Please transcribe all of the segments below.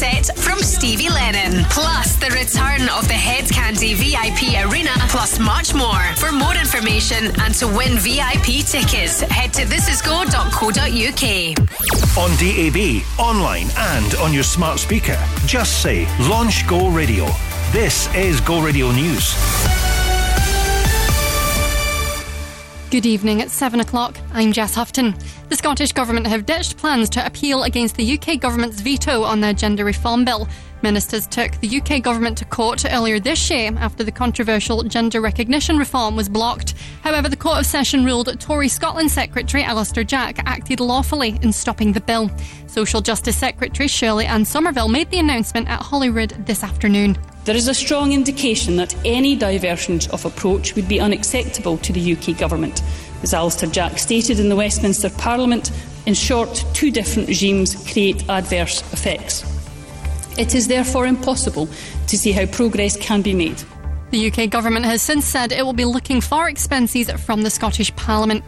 set from Stevie Lennon. Plus, the return of the Hed Kandi VIP Arena, plus much more. For more information and to win VIP tickets, head to thisisgo.co.uk. On DAB, online, and on your smart speaker, just say Launch Go Radio. This is Go Radio News. Good evening. It's seven o'clock. I'm Jess Houghton. The Scottish Government have ditched plans to appeal against the UK Government's veto on their gender reform bill. Ministers took the UK Government to court earlier this year after the controversial gender recognition reform was blocked. However, the Court of Session ruled Tory Scotland Secretary Alister Jack acted lawfully in stopping the bill. Social Justice Secretary Shirley Ann Somerville made the announcement at Holyrood this afternoon. There is a strong indication that any divergence of approach would be unacceptable to the UK Government. As Alister Jack stated in the Westminster Parliament, in short, two different regimes create adverse effects. It is therefore impossible to see how progress can be made. The UK Government has since said it will be looking for expenses from the Scottish Parliament.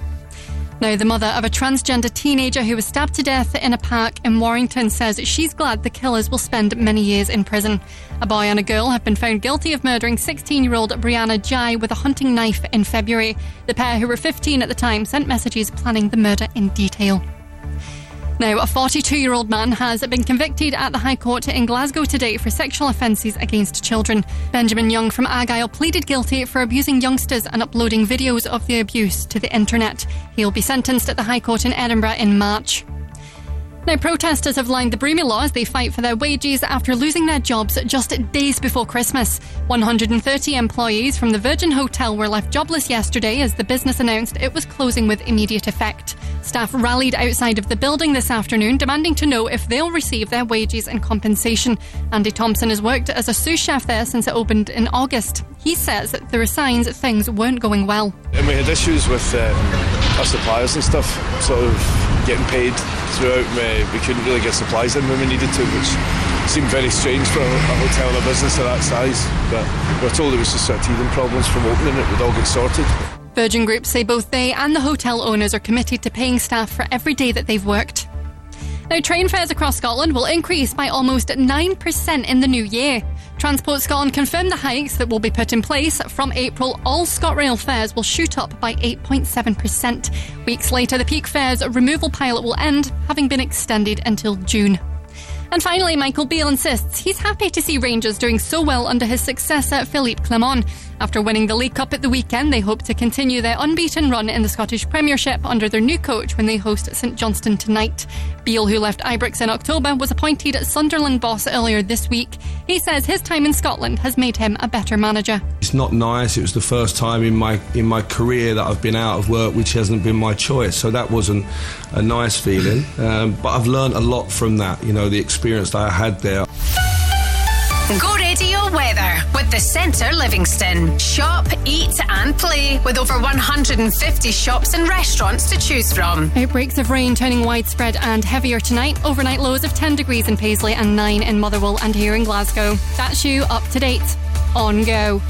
Now, the mother of a transgender teenager who was stabbed to death in a park in Warrington says she's glad the killers will spend many years in prison. A boy and a girl have been found guilty of murdering 16 year old Brianna Ghey with a hunting knife in February. The pair, who were 15 at the time, sent messages planning the murder in detail. Now, a 42 year old man has been convicted at the High Court in Glasgow today for sexual offences against children. Benjamin Young from Argyll pleaded guilty for abusing youngsters and uploading videos of the abuse to the internet. He'll be sentenced at the High Court in Edinburgh in March. Now, protesters have lined the Broomielaw as they fight for their wages after losing their jobs just days before Christmas. 130 employees from the Virgin Hotel were left jobless yesterday as the business announced it was closing with immediate effect. Staff rallied outside of the building this afternoon, demanding to know if they'll receive their wages and compensation. Andy Thompson has worked as a sous chef there since it opened in August. He says there are signs that things weren't going well. And we had issues with um, our suppliers and stuff, sort of getting paid throughout. We, we couldn't really get supplies in when we needed to, which seemed very strange for a, a hotel and a business of that size. But we were told it was just sort of teething problems from opening it would all get sorted. Virgin Group say both they and the hotel owners are committed to paying staff for every day that they've worked. Now, train fares across Scotland will increase by almost 9% in the new year. Transport Scotland confirmed the hikes that will be put in place. From April, all ScotRail fares will shoot up by 8.7%. Weeks later, the peak fares removal pilot will end, having been extended until June. And finally, Michael Beale insists he's happy to see Rangers doing so well under his successor, Philippe Clement. After winning the League Cup at the weekend, they hope to continue their unbeaten run in the Scottish Premiership under their new coach when they host St Johnstone tonight. Beale, who left Ibrox in October, was appointed Sunderland boss earlier this week. He says his time in Scotland has made him a better manager. It's not nice. It was the first time in my in my career that I've been out of work, which hasn't been my choice. So that wasn't a nice feeling. Um, but I've learned a lot from that. You know, the experience that I had there. Go Radio Weather with the Centre Livingston. Shop, eat, and play with over 150 shops and restaurants to choose from. Outbreaks of rain turning widespread and heavier tonight. Overnight lows of 10 degrees in Paisley and 9 in Motherwell and here in Glasgow. That's you up to date. On go.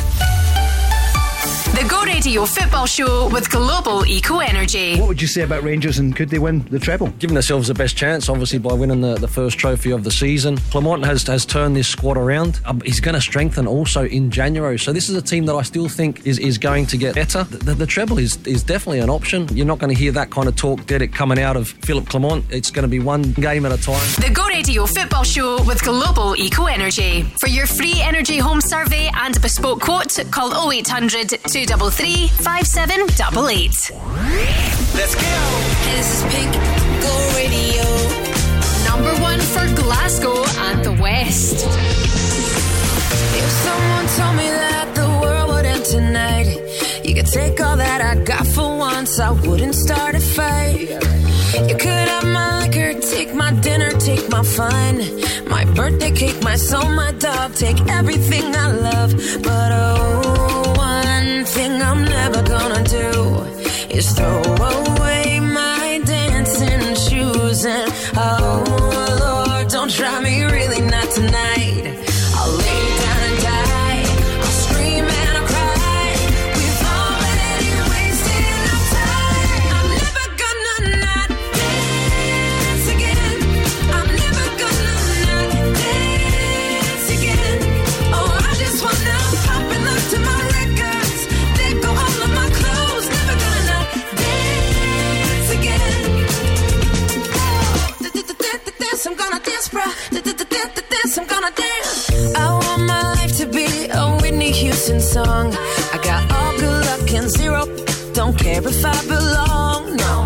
The Go Radio Football Show with Global Eco Energy. What would you say about Rangers and could they win the treble? Giving themselves the best chance, obviously, by winning the, the first trophy of the season. Clement has, has turned this squad around. Um, he's going to strengthen also in January. So this is a team that I still think is, is going to get better. The, the, the treble is, is definitely an option. You're not going to hear that kind of talk, did it, coming out of Philip Clement. It's going to be one game at a time. The Go Radio Football Show with Global Eco Energy. For your free energy home survey and bespoke quote, call 0800 233 5788. Let's go. This is Pink Go Radio. Number one for Glasgow and the West. If someone told me that the world would end tonight, you could take all that I got for once, I wouldn't start a fight. You could have my liquor, take my dinner, take my fun, my birthday cake, my soul, my dog, take everything I love. But oh, one thing I'm never gonna do is throw away my dancing shoes. And oh, dance, I'm gonna dance. I want my life to be a Whitney Houston song. I got all good luck and zero. Don't care if I belong, no.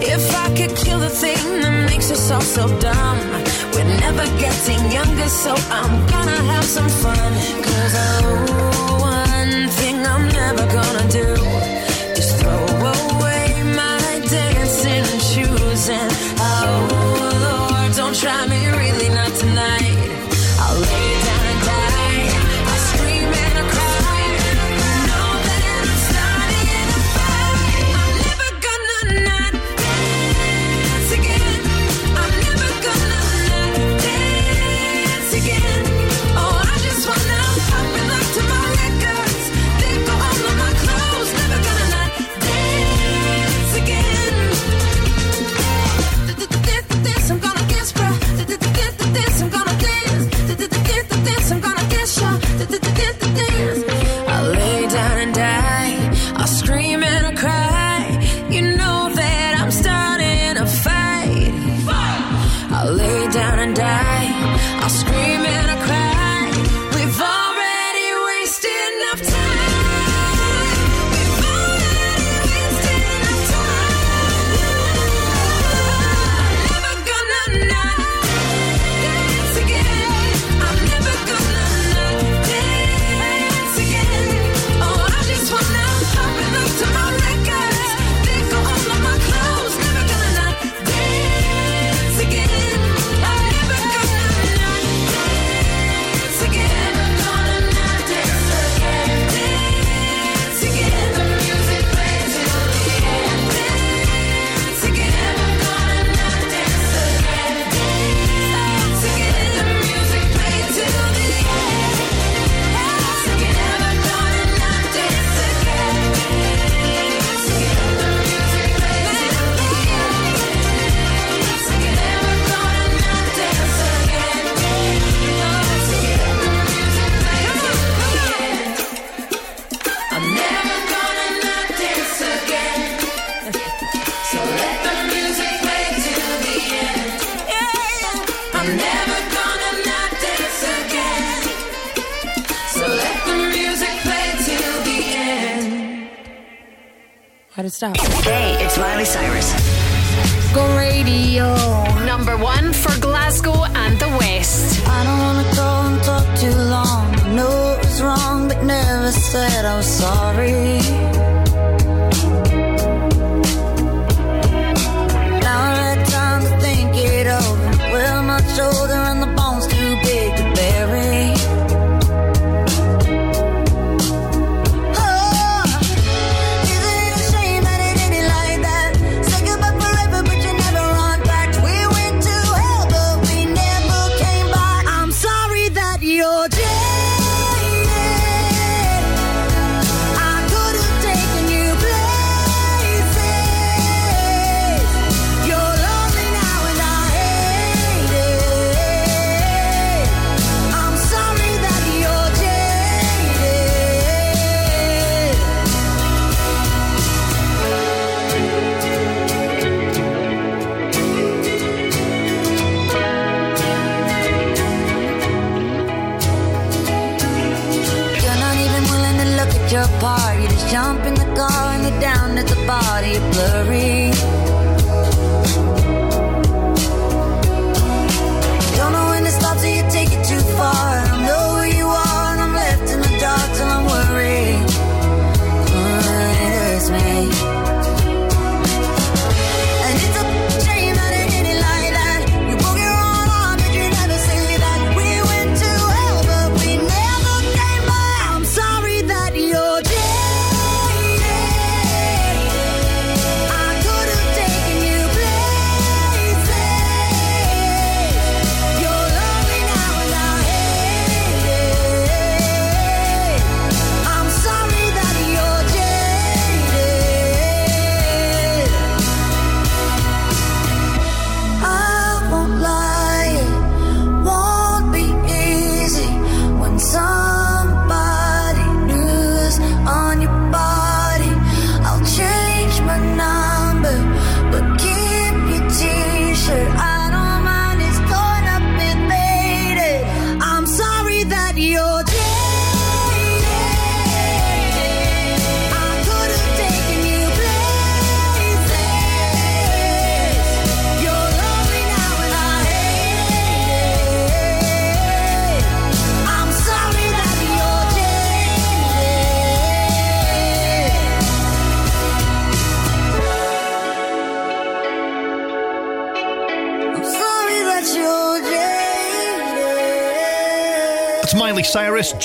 If I could kill the thing that makes us all so dumb, we're never getting younger, so I'm gonna have some fun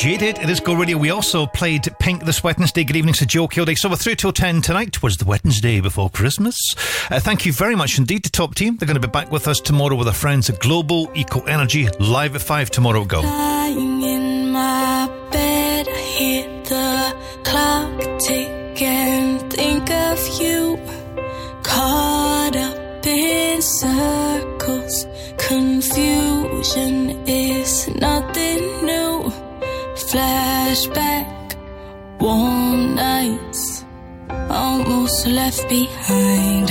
Jaded. It is Go Radio. We also played Pink this Wednesday. Good evening to Joe Kilday. So we're through till 10 tonight. Was the Wednesday before Christmas. Uh, thank you very much indeed to Top Team. They're going to be back with us tomorrow with our friends at Global Eco Energy live at 5 tomorrow. Go. flashback, warm nights, almost left behind.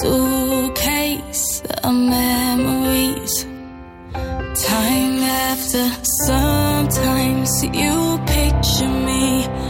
Suitcase of memories, time after. Sometimes you picture me.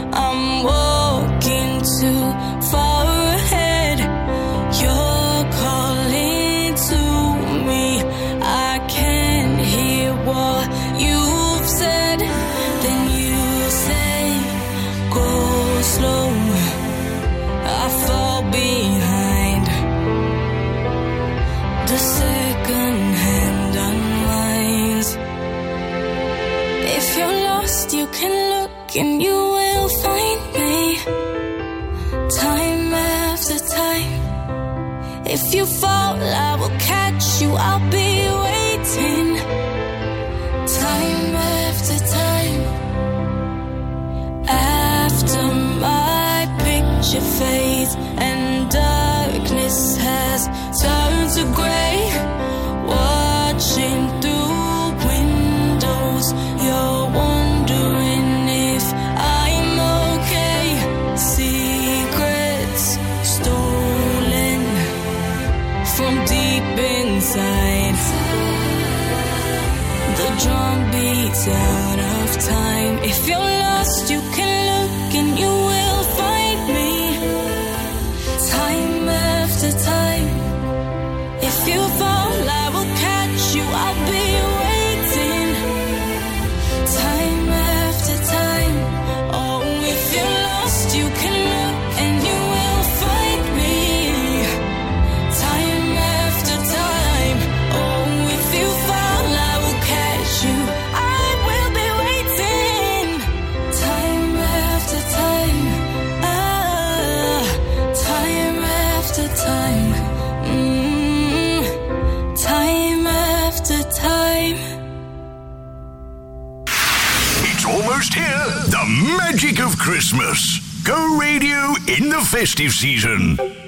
you fall radio in the festive season.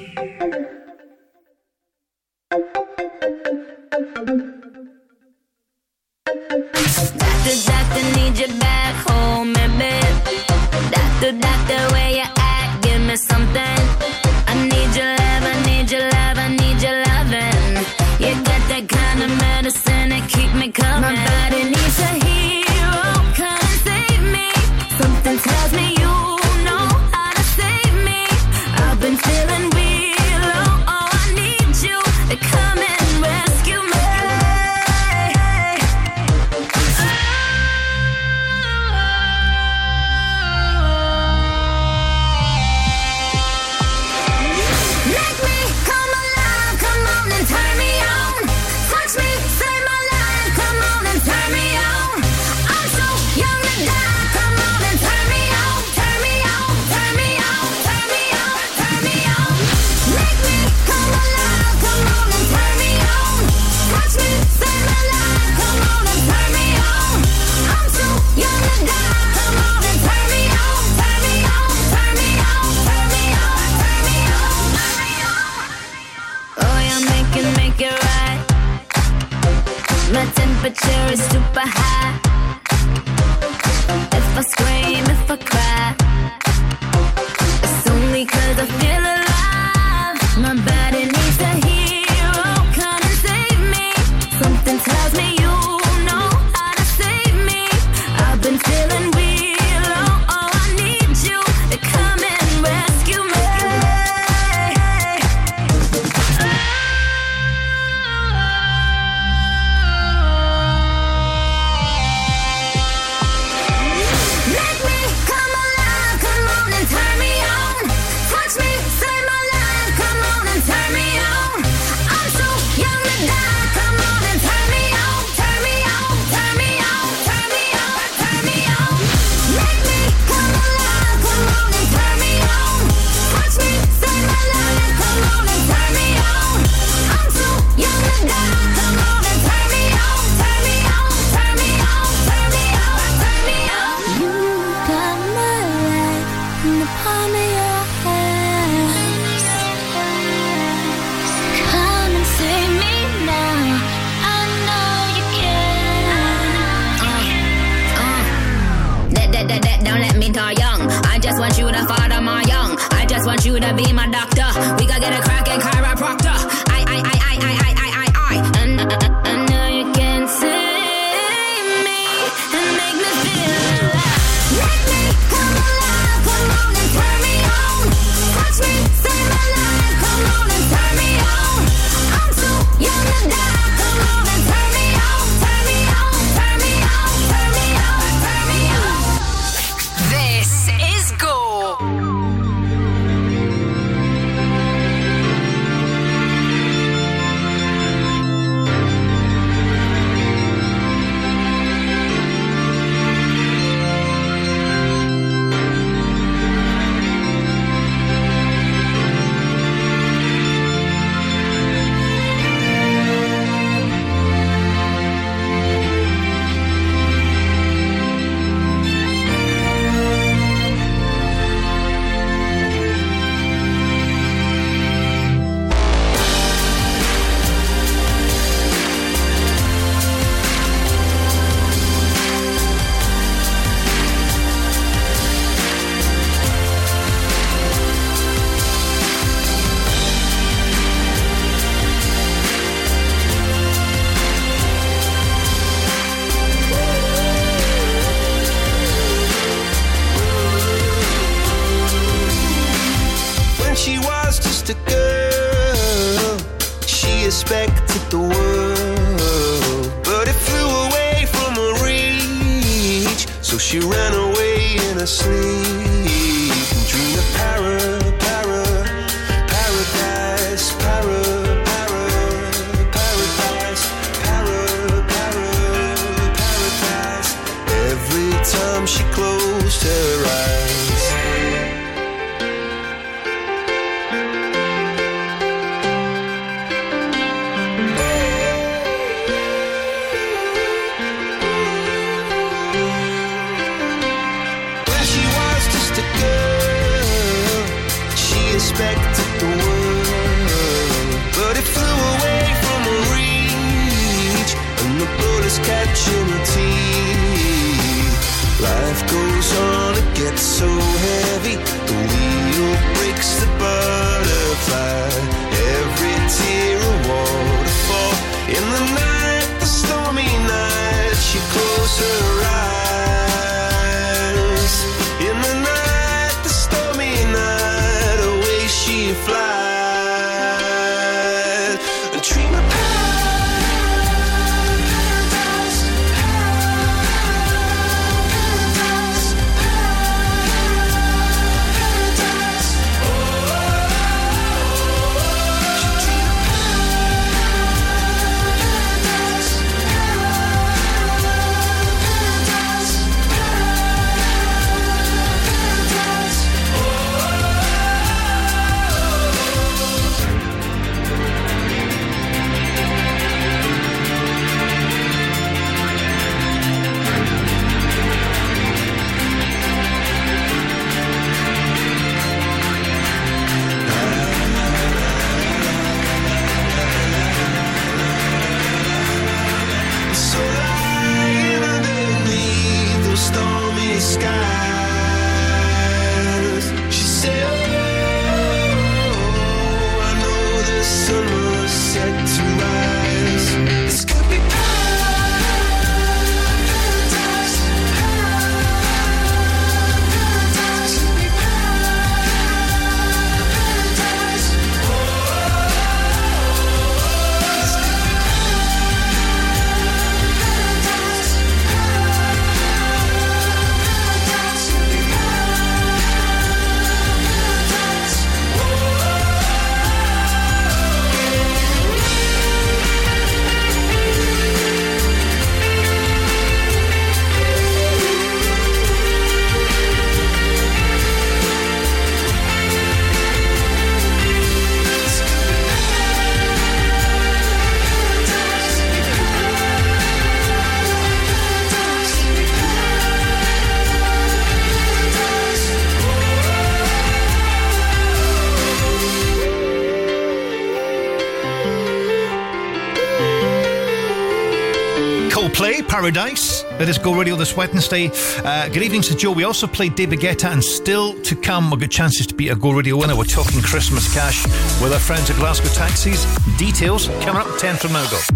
Paradise. That is Go Radio this Wednesday. Uh, good evening to Joe. We also played David Guetta and still to come are good chances to be a Go Radio winner. We're talking Christmas cash with our friends at Glasgow Taxis. Details coming up 10 from now. Go.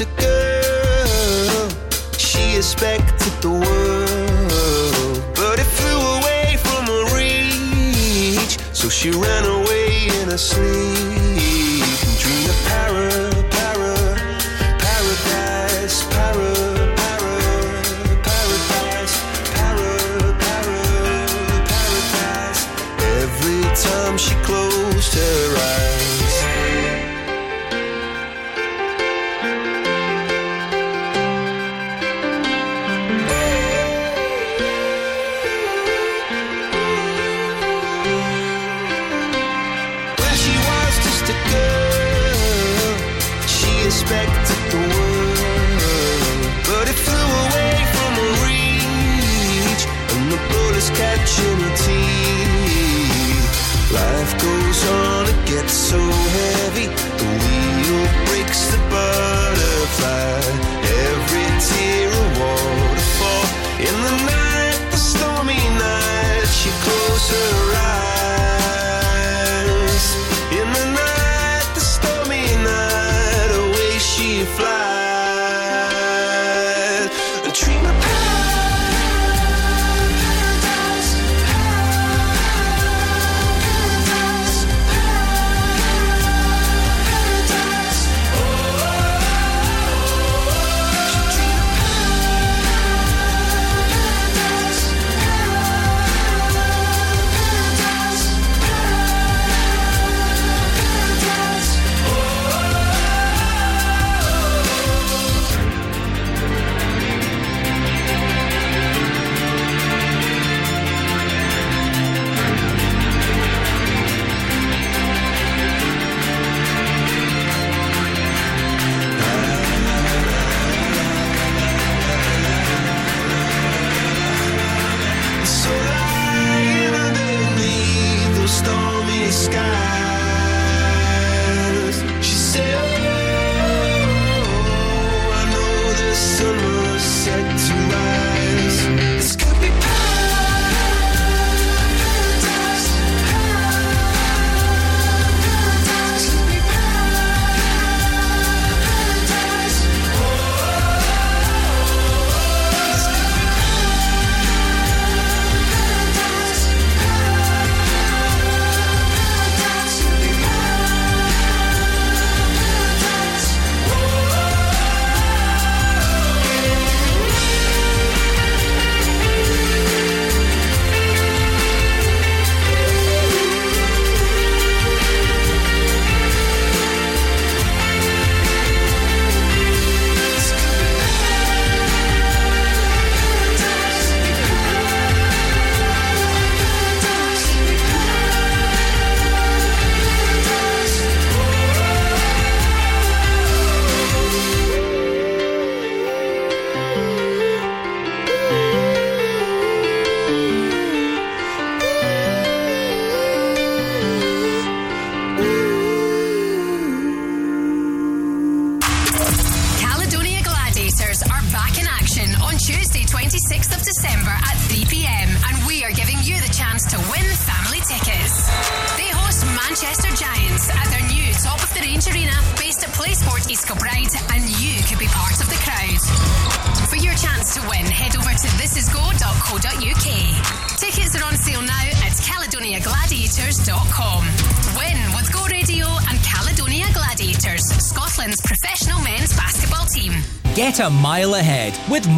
a girl. She expected the world, but it flew away from her reach. So she ran away in her sleep.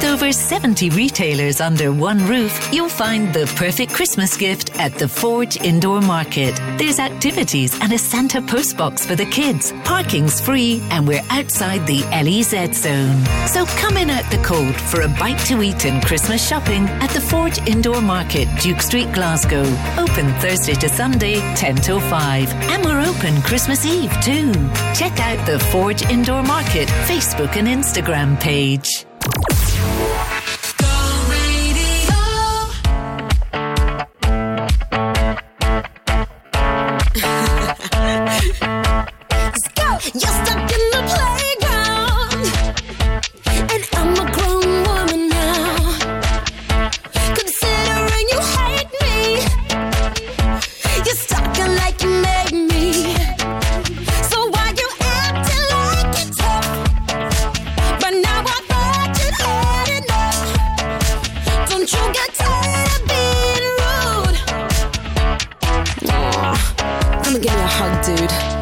With over 70 retailers under one roof, you'll find the perfect Christmas gift at the Forge Indoor Market. There's activities and a Santa postbox for the kids. Parking's free and we're outside the LEZ zone. So come in at the cold for a bite to eat and Christmas shopping at the Forge Indoor Market, Duke Street, Glasgow. Open Thursday to Sunday, 10 till 5. And we're open Christmas Eve too. Check out the Forge Indoor Market Facebook and Instagram page. dude.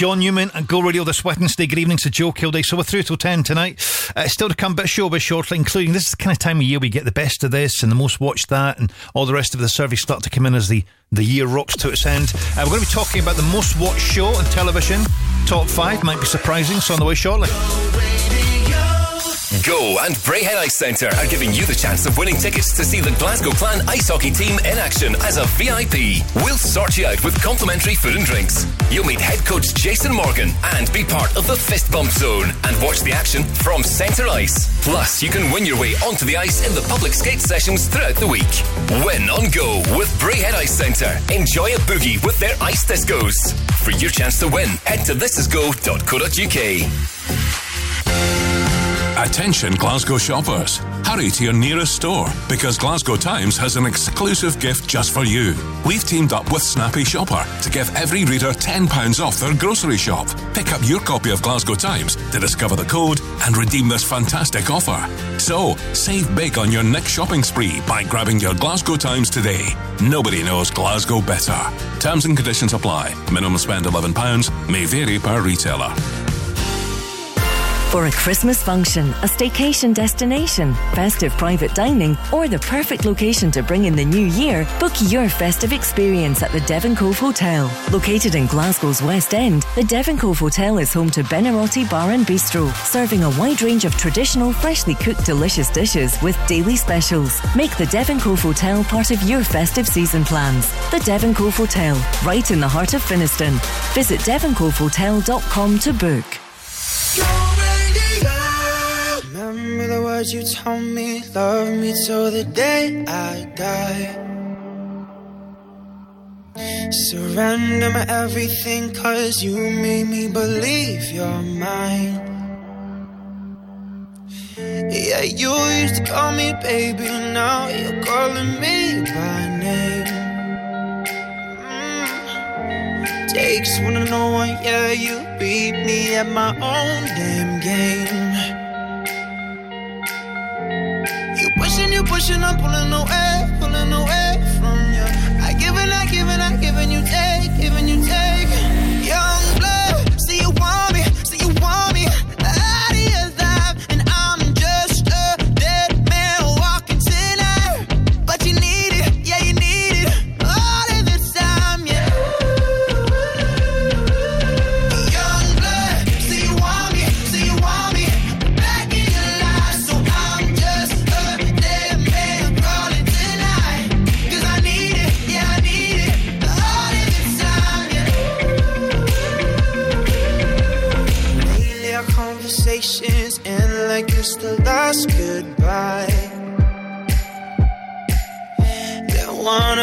John Newman, and Go Radio this Wednesday. Good evening to Joe Kilday. So we're through till 10 tonight. Uh, still to come, bit of showbiz shortly, including this is the kind of time of year we get the best of this and the most watched that, and all the rest of the surveys start to come in as the, the year rocks to its end. Uh, we're going to be talking about the most watched show on television. Top five might be surprising, so on the way shortly. Go and Braehead Ice Centre are giving you the chance of winning tickets to see the Glasgow Clan ice hockey team in action as a VIP. We'll sort you out with complimentary food and drinks. You'll meet head coach Jason Morgan and be part of the fist bump zone and watch the action from centre ice. Plus, you can win your way onto the ice in the public skate sessions throughout the week. Win on Go with Braehead Ice Centre. Enjoy a boogie with their ice discos. For your chance to win, head to thisisgo.co.uk. Attention Glasgow shoppers. Hurry to your nearest store because Glasgow Times has an exclusive gift just for you. We've teamed up with Snappy Shopper to give every reader £10 off their grocery shop. Pick up your copy of Glasgow Times to discover the code and redeem this fantastic offer. So, save big on your next shopping spree by grabbing your Glasgow Times today. Nobody knows Glasgow better. Terms and conditions apply. Minimum spend £11 may vary per retailer. For a Christmas function, a staycation destination, festive private dining, or the perfect location to bring in the new year, book your festive experience at the Devon Cove Hotel. Located in Glasgow's West End, the Devon Cove Hotel is home to Benarotti Bar and Bistro, serving a wide range of traditional, freshly cooked, delicious dishes with daily specials. Make the Devon Cove Hotel part of your festive season plans. The Devon Cove Hotel, right in the heart of Finnieston. Visit devoncovehotel.com to book. Words you told me, love me till the day I die. Surrender my everything, cause you made me believe you're mine. Yeah, you used to call me baby, now you're calling me by name. Mm. Takes one to know one, yeah, you beat me at my own damn game. You pushing, I'm pulling away, pulling away from you. I give and I give and I give and you take, giving you take. Young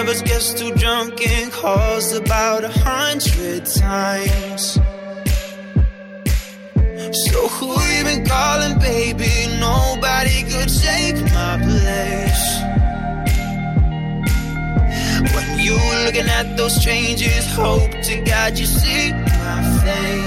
us gets too drunk and calls about a hundred times. So who you been calling, baby? Nobody could take my place. When you looking at those strangers, hope to God you see my face.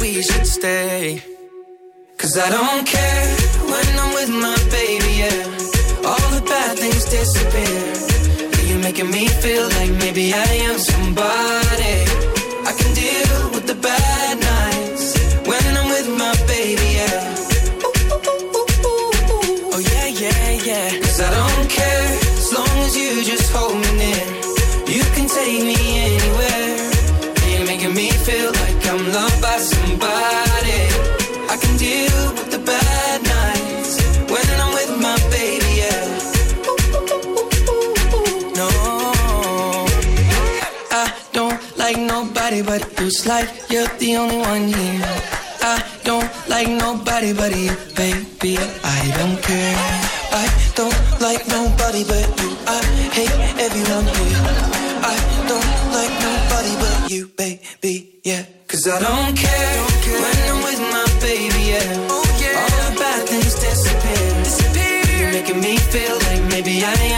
we should stay. Cause I don't care when I'm with my baby, yeah. All the bad things disappear. You're making me feel like maybe I am somebody. I can deal with the bad nights when I'm with my baby, yeah. Oh yeah, yeah, yeah. Cause I don't care as long as you just hold me by. I can deal with the bad nights when I'm with my baby, yeah. No, I don't like nobody but you. Like you're the only one here. I don't like nobody but you, baby. I don't care. I don't like nobody but you. I hate everyone here. I don't like nobody but you, baby. Yeah, cause I don't care when I'm with my baby. Yeah, oh, All the bad things disappear. You're making me feel like maybe I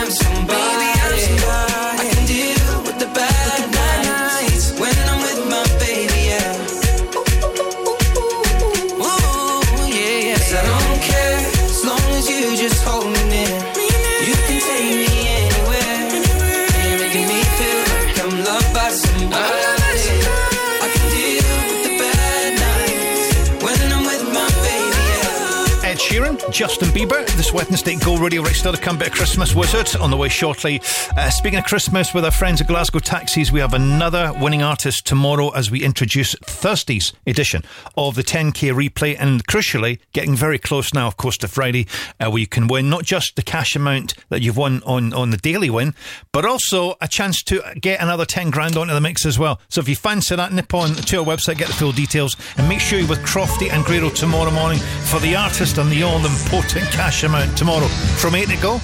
Justin Bieber, this Wednesday Go Radio come bit of Christmas Wizard on the way shortly. Uh, speaking of Christmas with our friends at Glasgow Taxis, we have another winning artist tomorrow as we introduce Thursday's edition of the 10k replay and crucially getting very close now of course to Friday uh, where you can win not just the cash amount that you've won on, on the daily win but also a chance to get another 10 grand onto the mix as well. So if you fancy that, nip on to our website, get the full details and make sure you're with Crofty and Grado tomorrow morning for the artist and the all important cash amount tomorrow from 8 to go.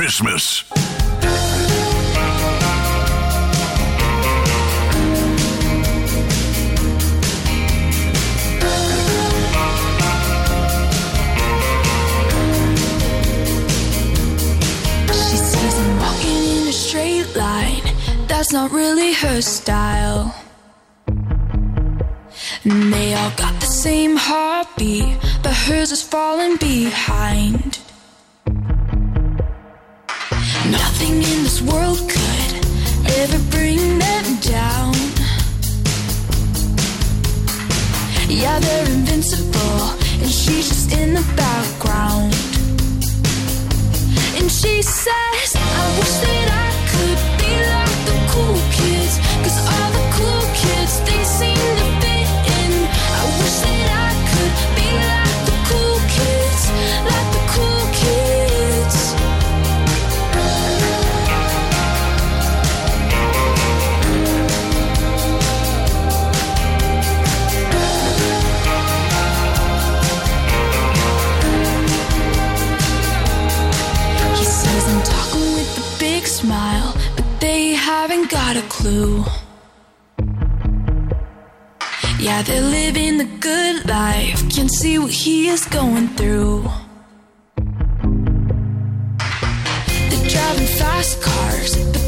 Christmas. straight line, that's not really her style. And they all got the same heartbeat, but hers is falling behind. Nothing in this world could ever bring them down. Yeah, they're invincible, and she's just in the background. And she says, I wish that I. blue. Yeah, they're living the good life. Can't see what he is going through. They're driving fast cars.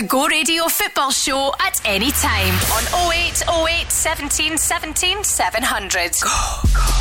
the Go Radio Football Show at any time on 0808 17 17 700. Go, go.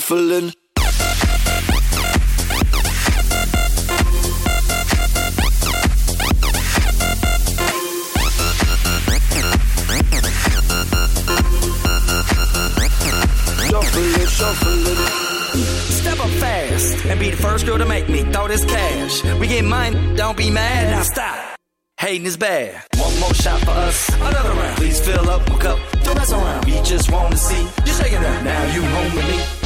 shuffling. Step up fast and be the first girl to make me throw this cash. We get mine, don't be mad. Now stop. Hating is bad. One more shot for us, another round. Please fill up my cup. Don't mess around. We just want to see you shaking up. Now you home with me.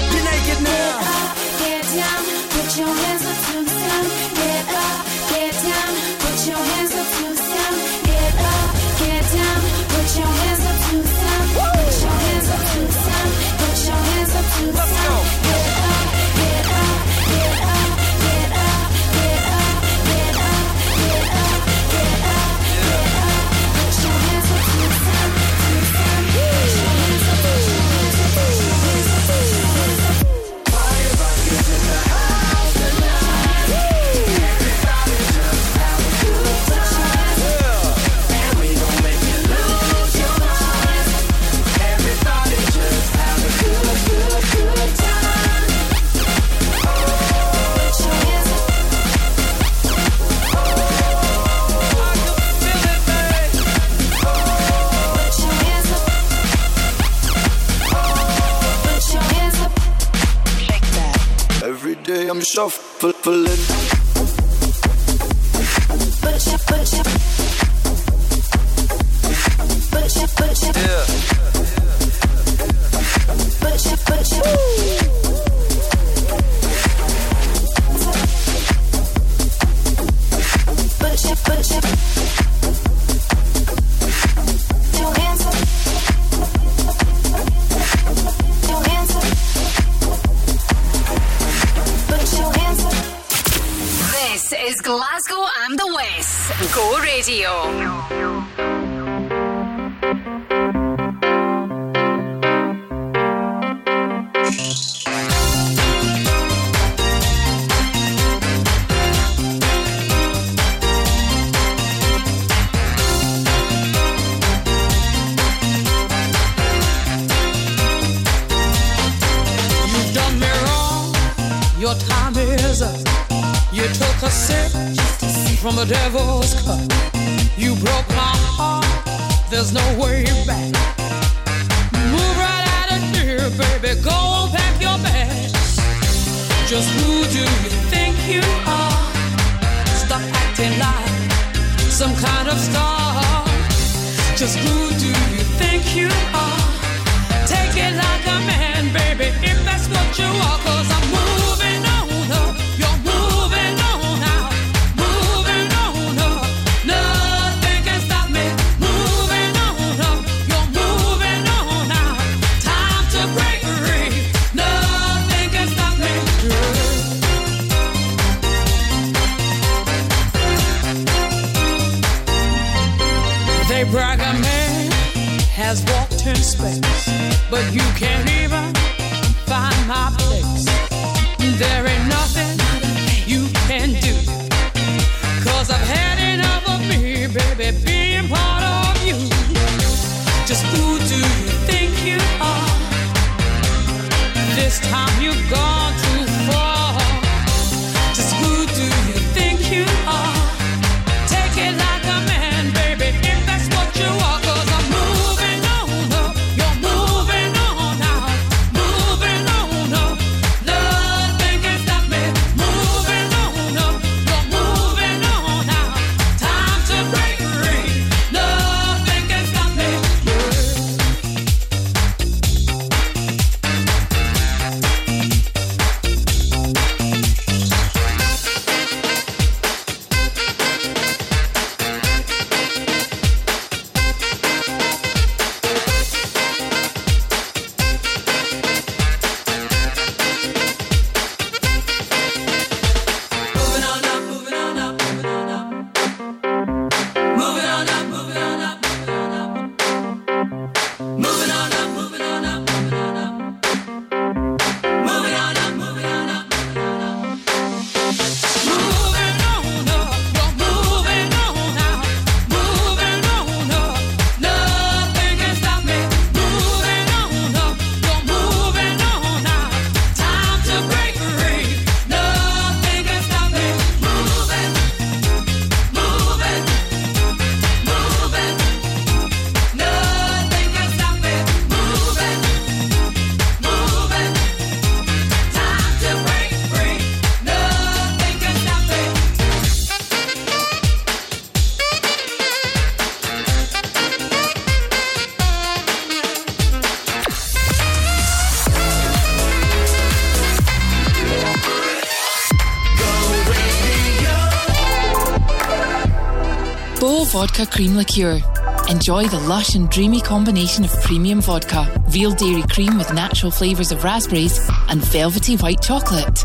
Vodka Cream Liqueur. Enjoy the lush and dreamy combination of premium vodka, real dairy cream with natural flavours of raspberries, and velvety white chocolate.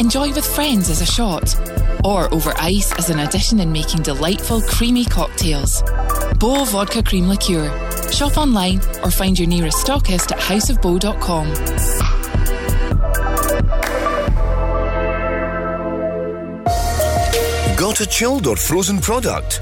Enjoy with friends as a shot, or over ice as an addition in making delightful creamy cocktails. Bow Vodka Cream Liqueur. Shop online or find your nearest stockist at houseofbow.com. Got a chilled or frozen product?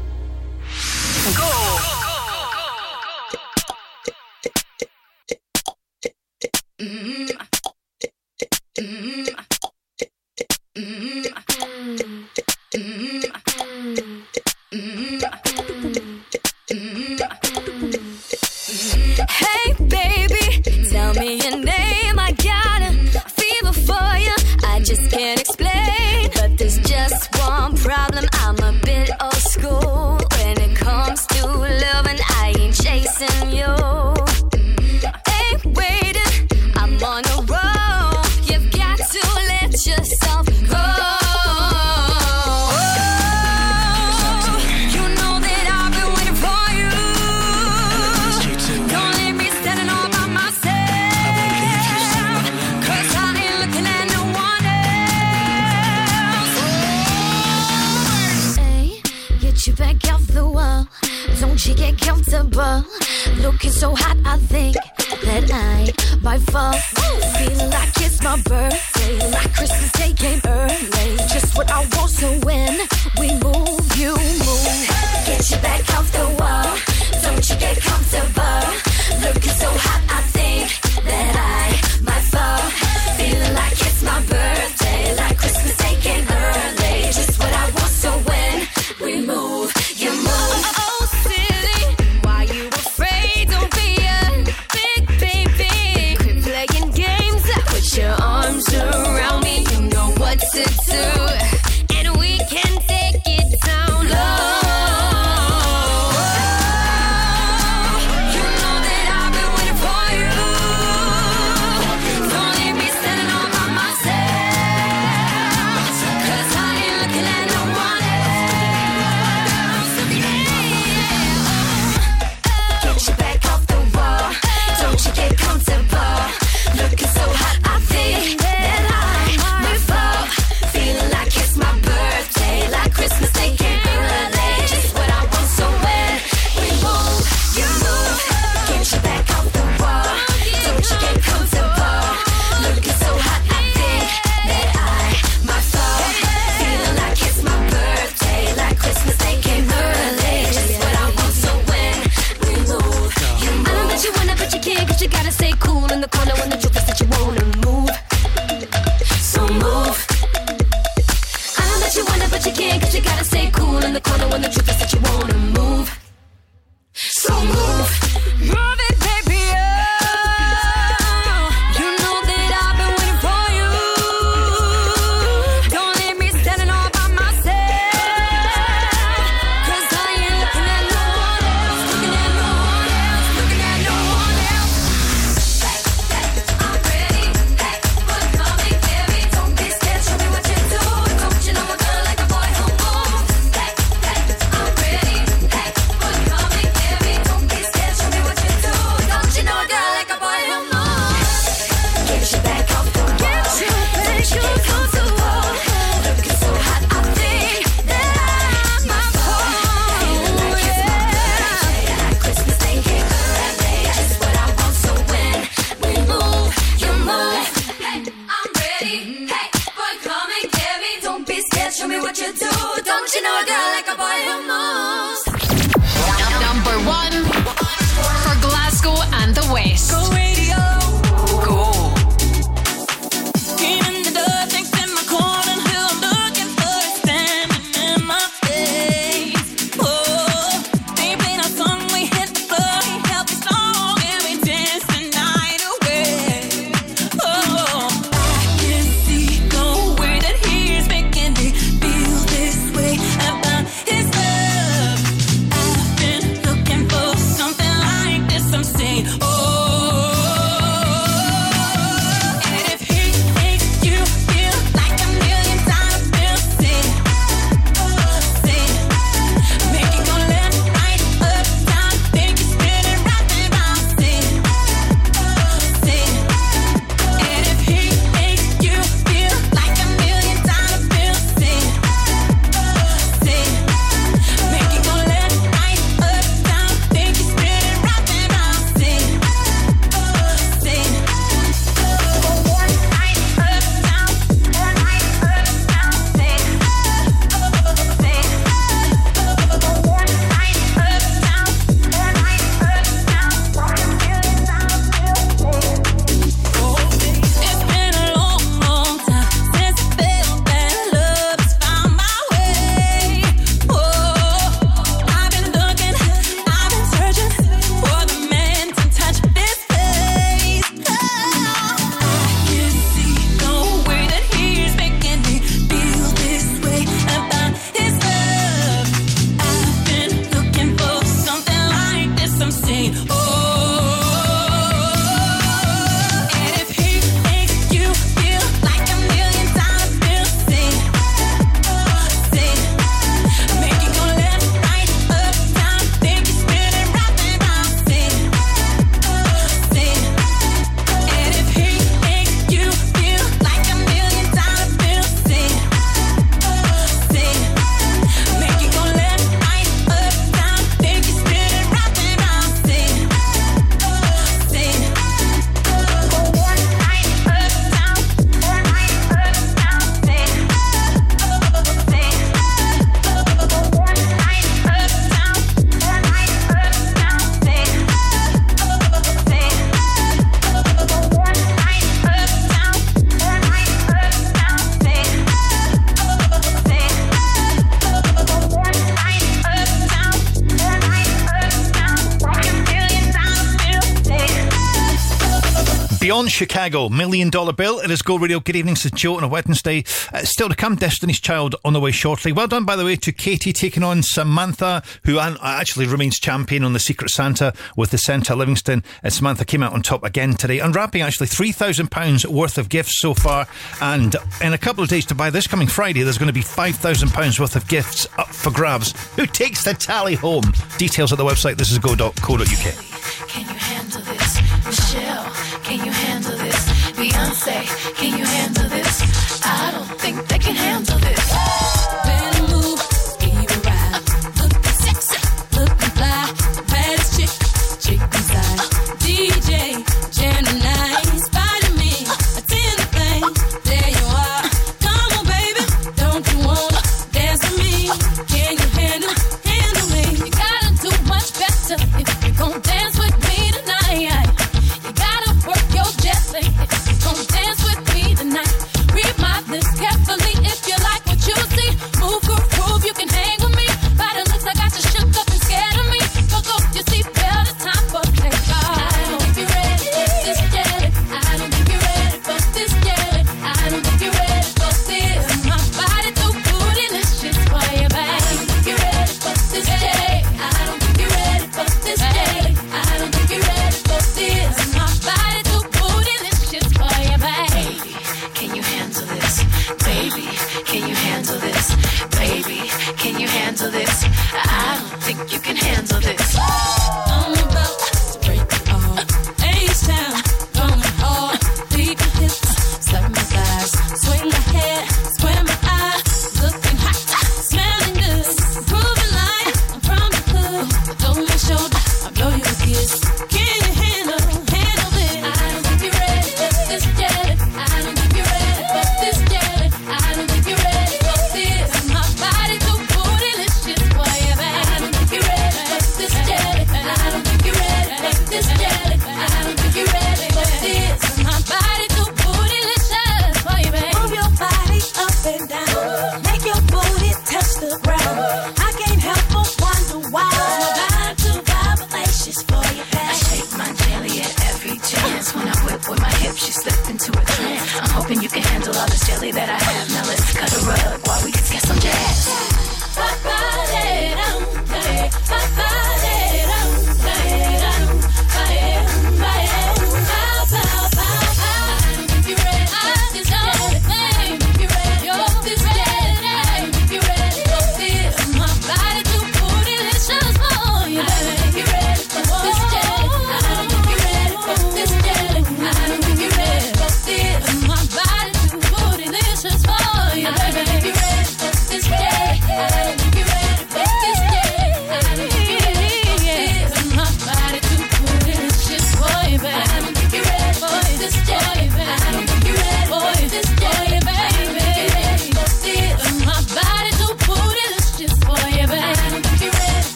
Chicago, Million Dollar Bill. It is Go Radio. Good evening, St. Joe on a Wednesday. Uh, still to come, Destiny's Child on the way shortly. Well done, by the way, to Katie taking on Samantha, who actually remains champion on the Secret Santa with the Santa Livingston. And Samantha came out on top again today, unwrapping actually £3,000 worth of gifts so far. And in a couple of days to buy this coming Friday, there's going to be £5,000 worth of gifts up for grabs. Who takes the tally home? Details at the website this is go.co.uk.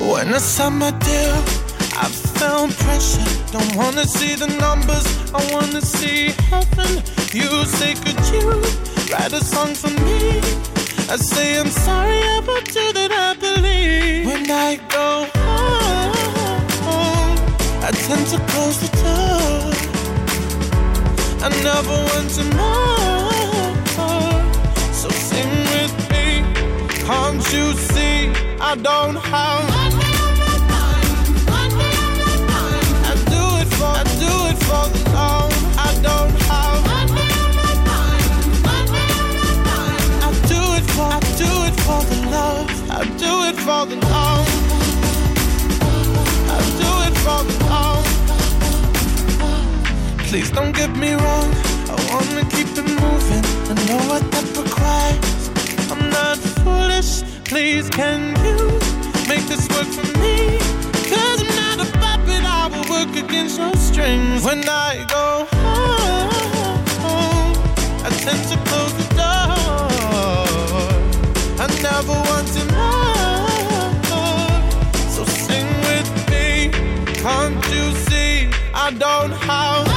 When I signed my deal, I felt pressure. Don't wanna see the numbers, I wanna see heaven. You say, could you write a song for me? I say, I'm sorry about you that I believe. When I go home, I tend to close the door. I never want to know. So sing with me. Can't you see I don't have. I do it for I do it for the I don't have. I do it for I do it for the love. I do it for the I do it for the Please don't get me wrong. I wanna keep it moving. I know what that requires. I'm not foolish Please can you make this work for me? Cause I'm not a puppet I will work against your strings. When I go home I tend to close the door. I never want to know So sing with me. Can't you see? I don't have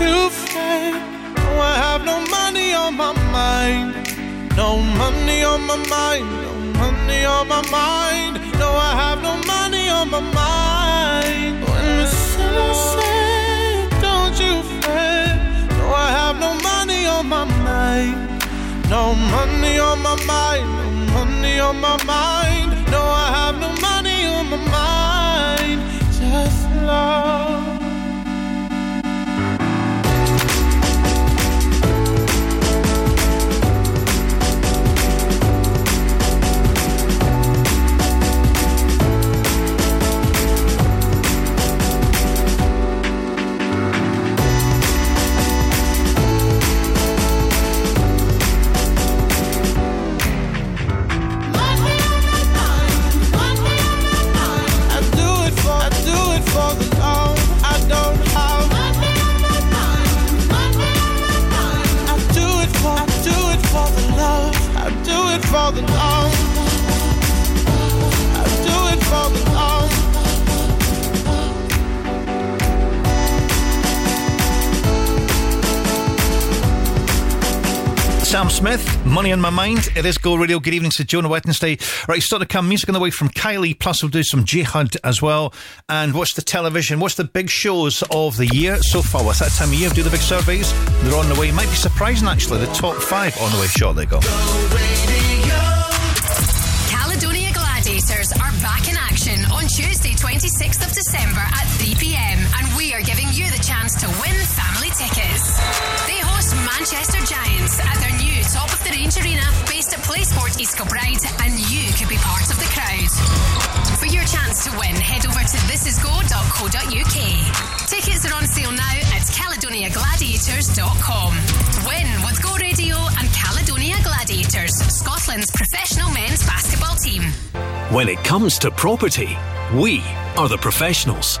You fret No I have no money on my mind. No money on my mind. No money on my mind. No I have no money on my mind. When the sun was set Don't you fret. No I have no money on my mind. No money on my mind. No money on my mind. No I have no money on my mind. Just love Sam Smith, Money on My Mind. It is Go Radio. Good evening to Jonah Wednesday. Right, still to come music on the way from Kylie, plus we'll do some Jihad as well. And what's the television? What's the big shows of the year so far? What's that time of year? Do the big surveys? They're on the way. Might be surprising actually. The top five on the way. Shortly go. Caledonia Gladiators are back in action on Tuesday, 26th of December at 3 pm, and we are giving you the chance to win family tickets. They Manchester Giants at their new top of the range arena based at PlaySport East Kilbride, and you could be part of the crowd. For your chance to win, head over to thisisgo.co.uk. Tickets are on sale now at caledoniagladiators.com. Win with Go Radio and Caledonia Gladiators, Scotland's professional men's basketball team. When it comes to property, we are the professionals.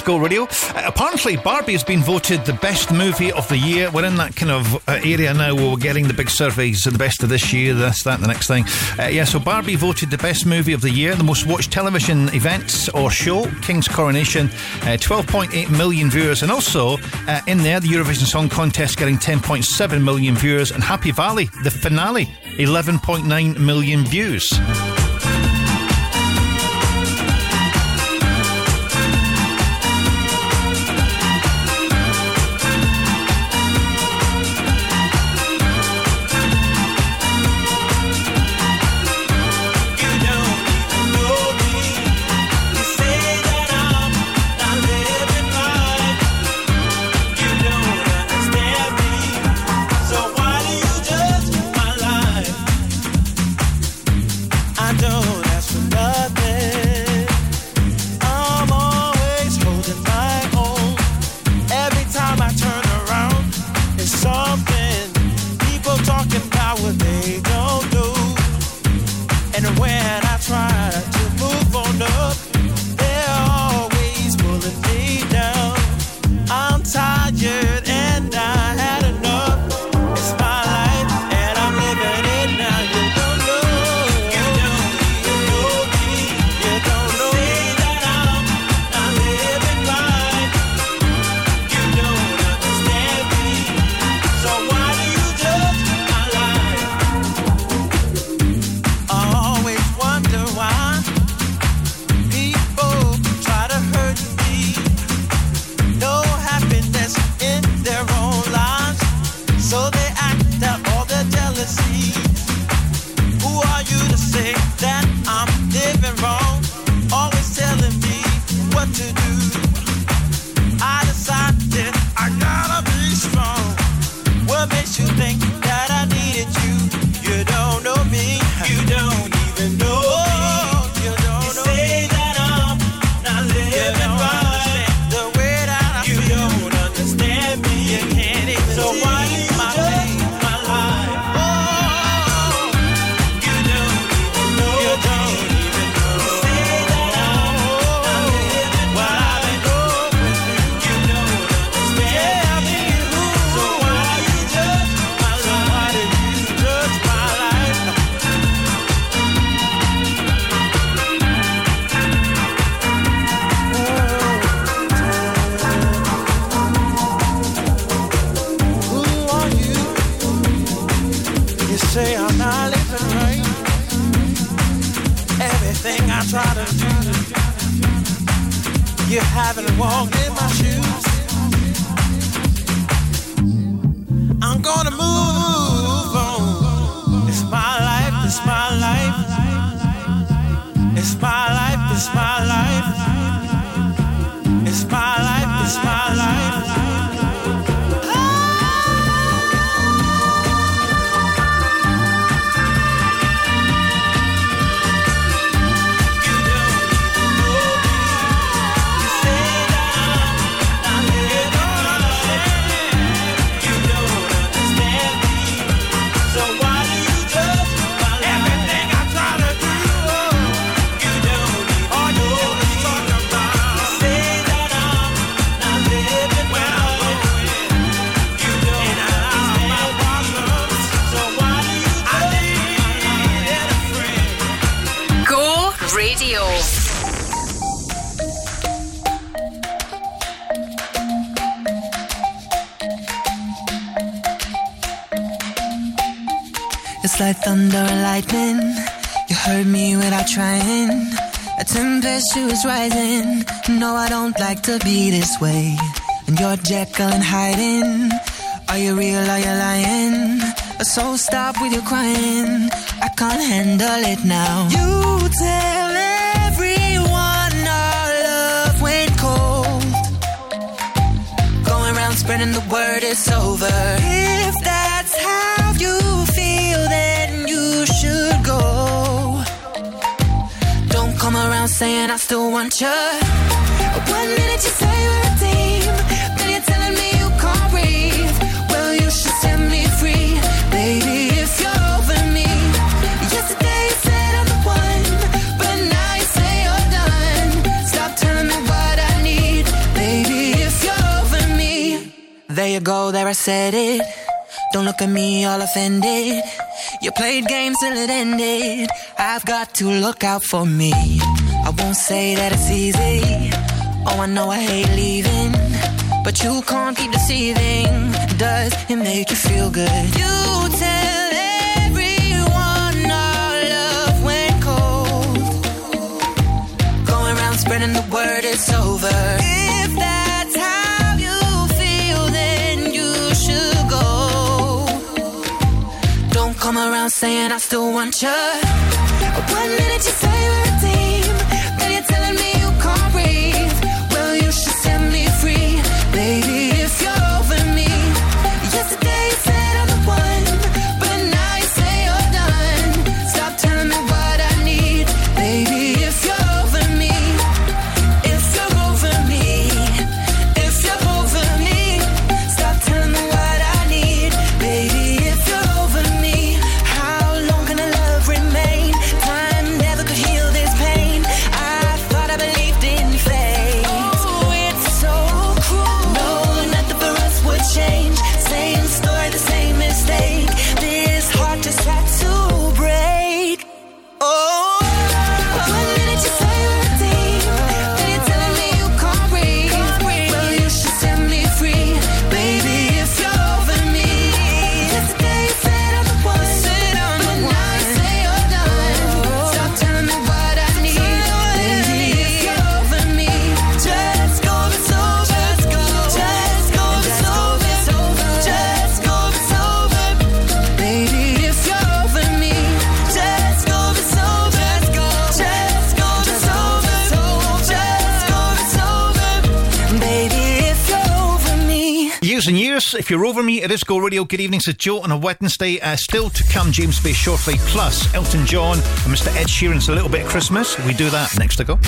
go Radio. Uh, apparently, Barbie has been voted the best movie of the year. We're in that kind of uh, area now where we're getting the big surveys, the best of this year, this, that, the next thing. Uh, yeah, so Barbie voted the best movie of the year, the most watched television events or show, King's Coronation, uh, 12.8 million viewers, and also uh, in there, the Eurovision Song Contest getting 10.7 million viewers, and Happy Valley, the finale, 11.9 million views. to be this way. And you're Jekyll and hiding. Are you real? Are you lying? So stop with your crying. I can't handle it now. You tell everyone our love went cold. Going around spreading the word it's over. If that's how you feel, then you should go. Don't come around saying I still want you. There you go, there I said it. Don't look at me all offended. You played games till it ended. I've got to look out for me. I won't say that it's easy. Oh, I know I hate leaving. But you can't keep deceiving. Does it make you feel good? You tell everyone our love went cold. Going around spreading the word it's over. around saying I still want you. One minute you say If you're over me, it is Go Radio. Good evening, it's Joe on a Wednesday. Uh, still to come, James Bay shortly, plus Elton John and Mr. Ed Sheeran's A Little Bit of Christmas. We do that next to go.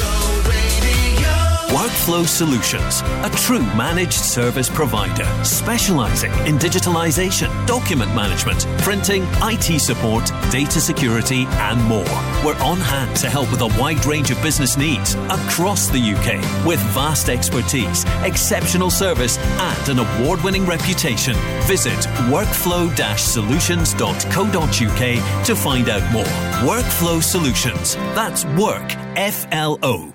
Workflow Solutions, a true managed service provider specializing in digitalization, document management, printing, IT support, data security, and more. We're on hand to help with a wide range of business needs across the UK with vast expertise, exceptional service, and an award winning reputation. Visit workflow solutions.co.uk to find out more. Workflow Solutions. That's work, F L O,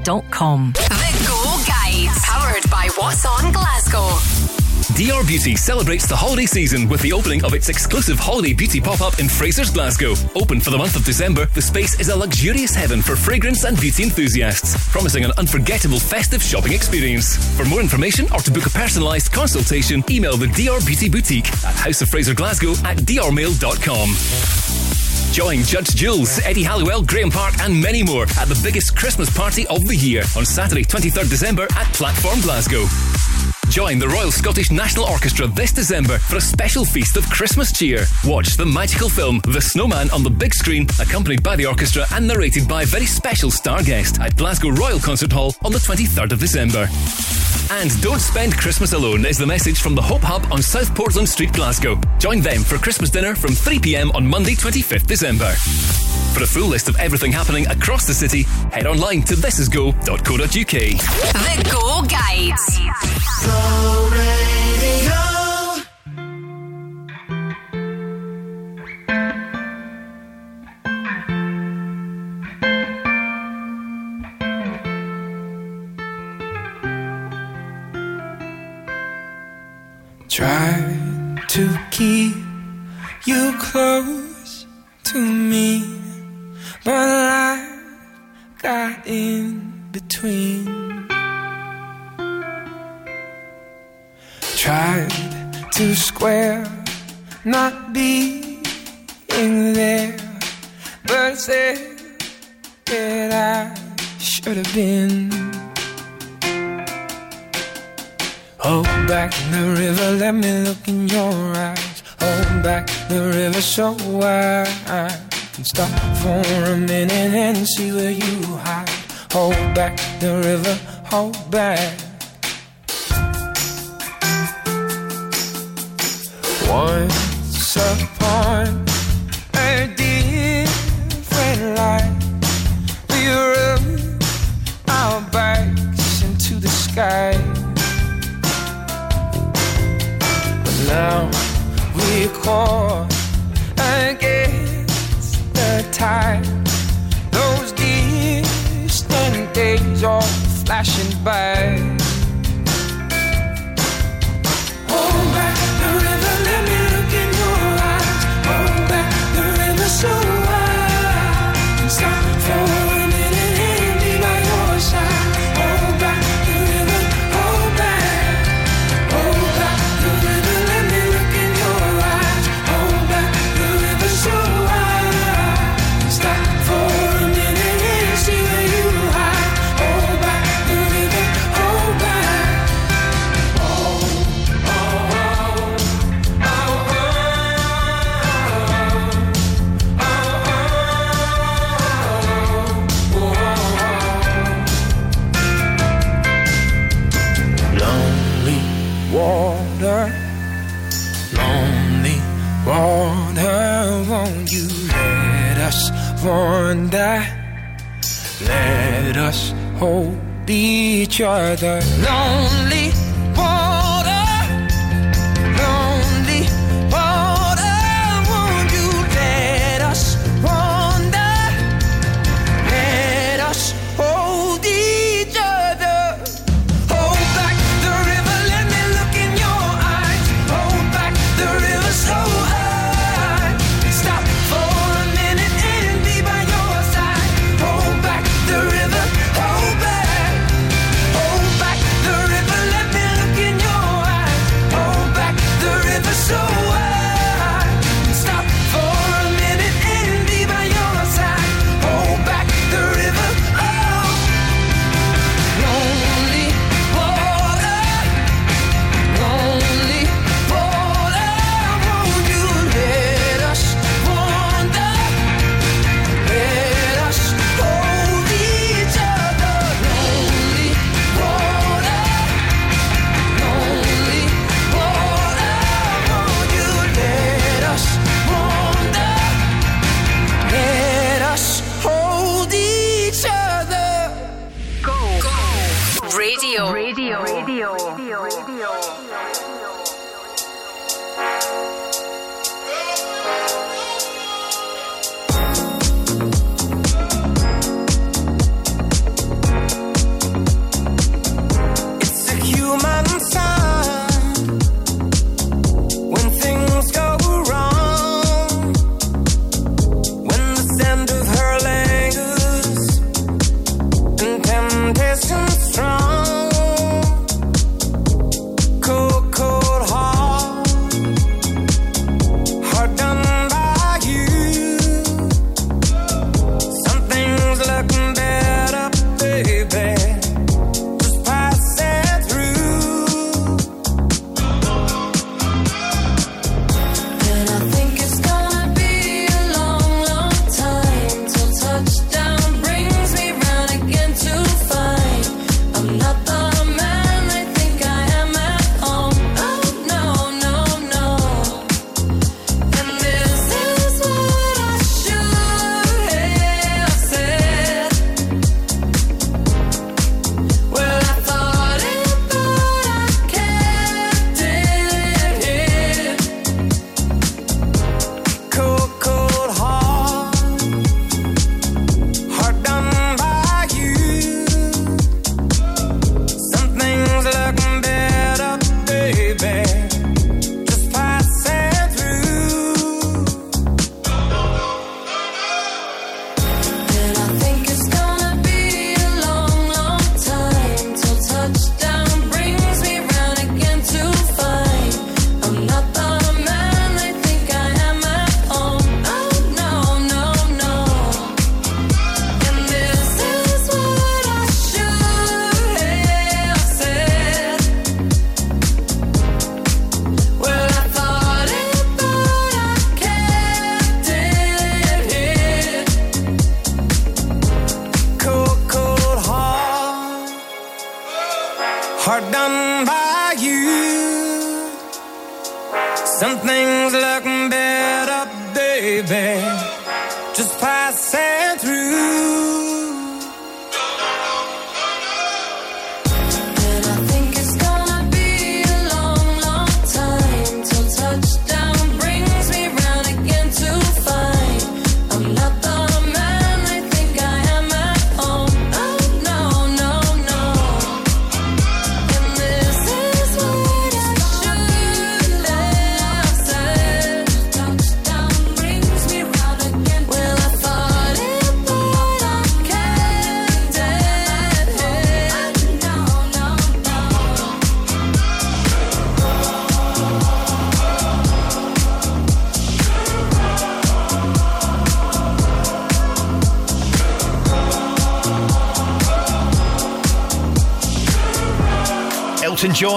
doubleglazing.scotland.uk.com. The Go Guide, powered by What's On Glasgow. Dior Beauty celebrates the holiday season with the opening of its exclusive holiday beauty pop up in Fraser's Glasgow. Open for the month of December, the space is a luxurious heaven for fragrance and beauty enthusiasts, promising an unforgettable festive shopping experience. For more information or to book a personalised consultation, email the Dior Beauty Boutique at House of Fraser Glasgow at drmail.com. Join Judge Jules, Eddie Halliwell, Graham Park, and many more at the biggest Christmas party of the year on Saturday, 23rd December at Platform Glasgow. Join the Royal Scottish National Orchestra this December for a special feast of Christmas cheer. Watch the magical film The Snowman on the big screen, accompanied by the orchestra and narrated by a very special star guest at Glasgow Royal Concert Hall on the 23rd of December. And don't spend Christmas alone is the message from the Hope Hub on South Portland Street, Glasgow. Join them for Christmas dinner from 3pm on Monday, 25th December. For a full list of everything happening across the city, head online to thisisgo.co.uk. The Go Guide. Try to keep you close to me, but life got in between. Tried to square, not being there, but said that I should have been. Hold back the river, let me look in your eyes. Hold back the river so I can stop for a minute and see where you hide. Hold back the river, hold back. Once upon a different life, we rubbed our backs into the sky. But now we caught against the tide. Those distant days all flashing by.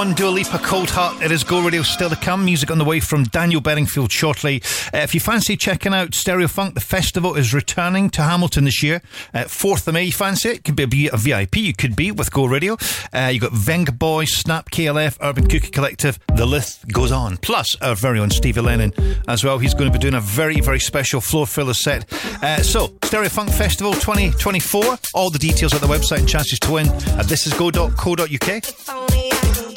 on, Dua Lipa, Cold Heart. It is Go Radio still to come. Music on the way from Daniel Bedingfield shortly. Uh, if you fancy checking out Stereo Funk, the festival is returning to Hamilton this year. Uh, 4th of May, you fancy it? Could be a, VIP. You could be with Go Radio. Uh, you've got Venga Boy, Snap KLF, Urban Cookie Collective. The list goes on. Plus, our very own Stevie Lennon as well. He's going to be doing a very, very special floor filler set. Uh, so, Stereo Funk Festival 2024. All the details at the website and chances to win at thisisgo.co.uk. If only I could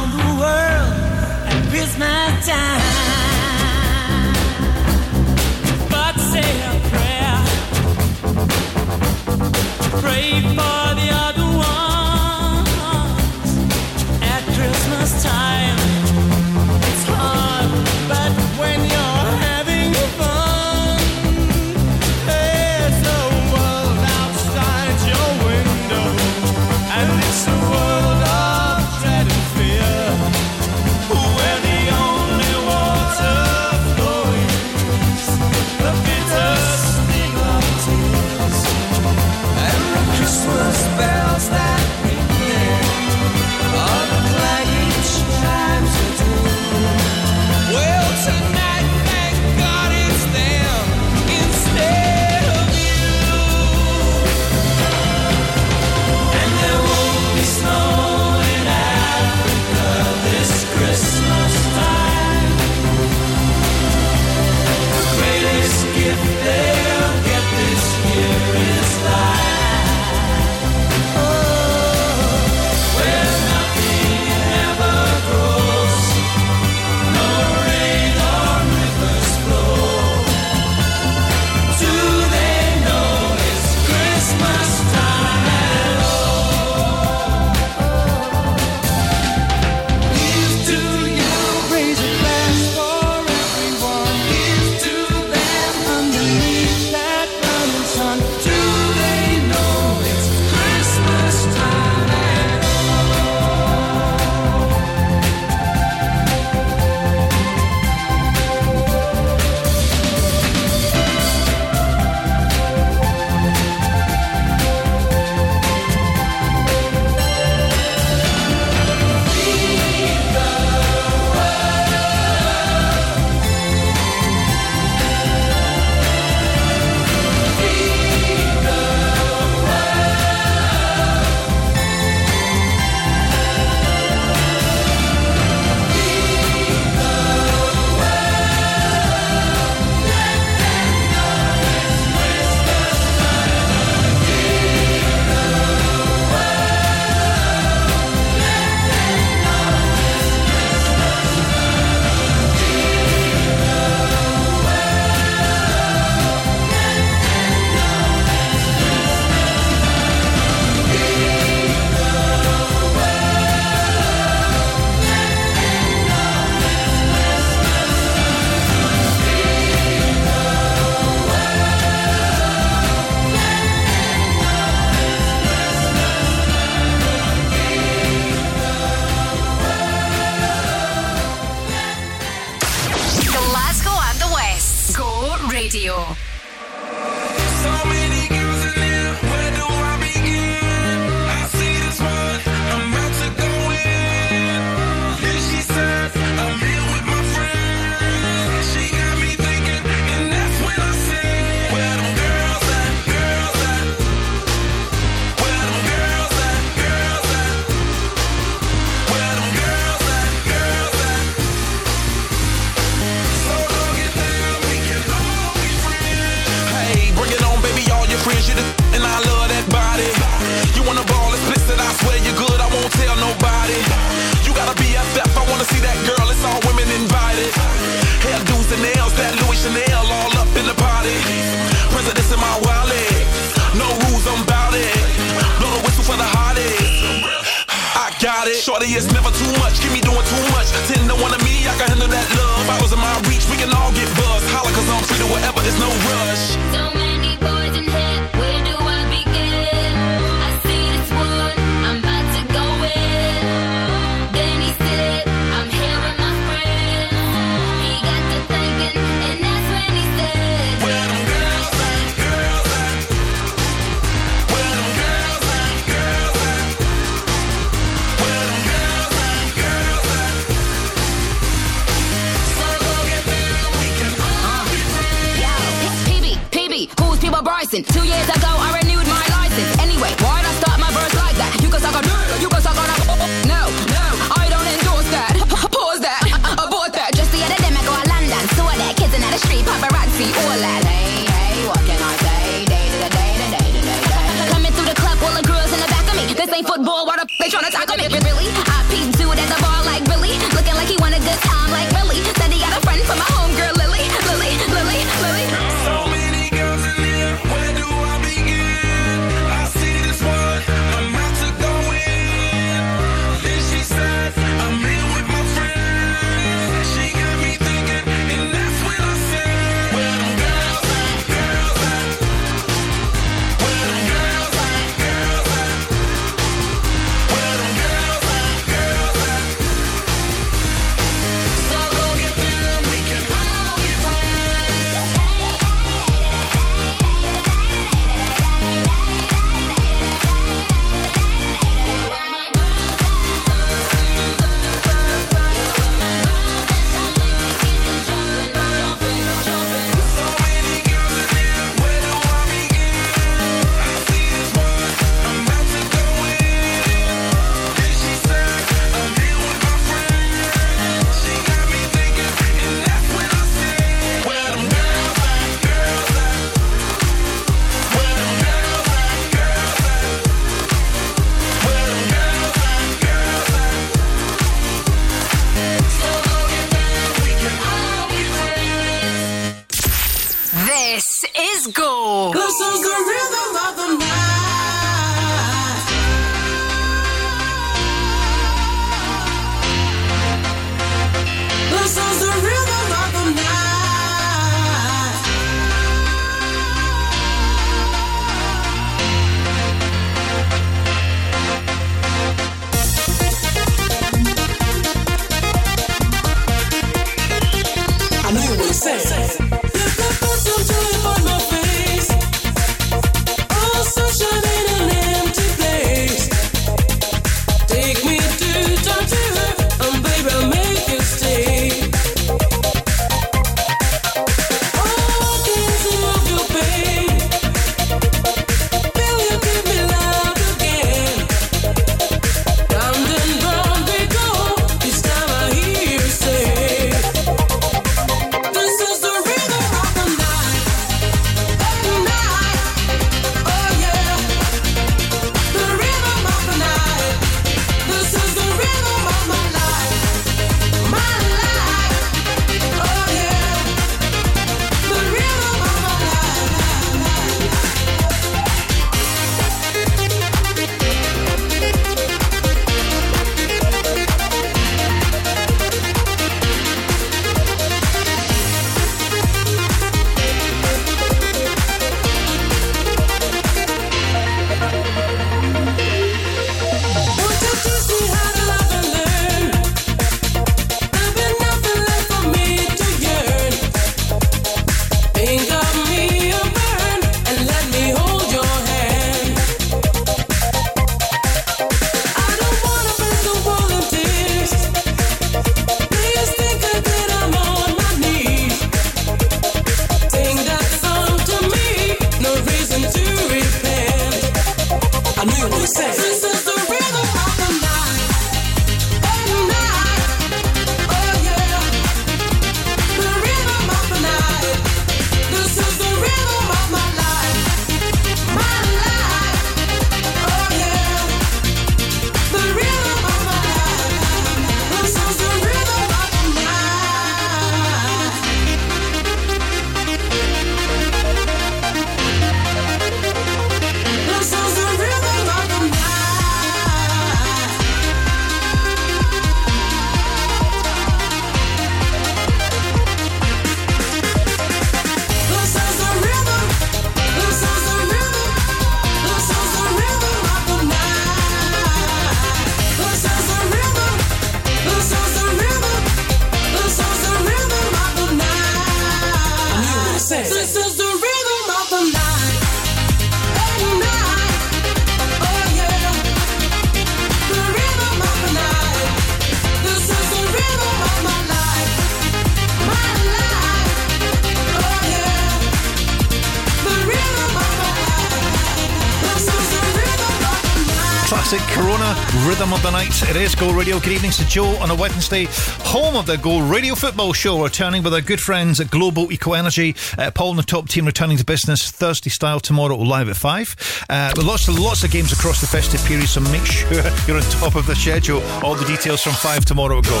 It is Go Radio. Good evening to Joe on a Wednesday, home of the Go Radio Football Show, returning with our good friends at Global Eco Energy. Uh, Paul and the top team returning to business Thursday style tomorrow live at five. Uh, with lots of lots of games across the festive period, so make sure you're on top of the schedule. All the details from five tomorrow at Go.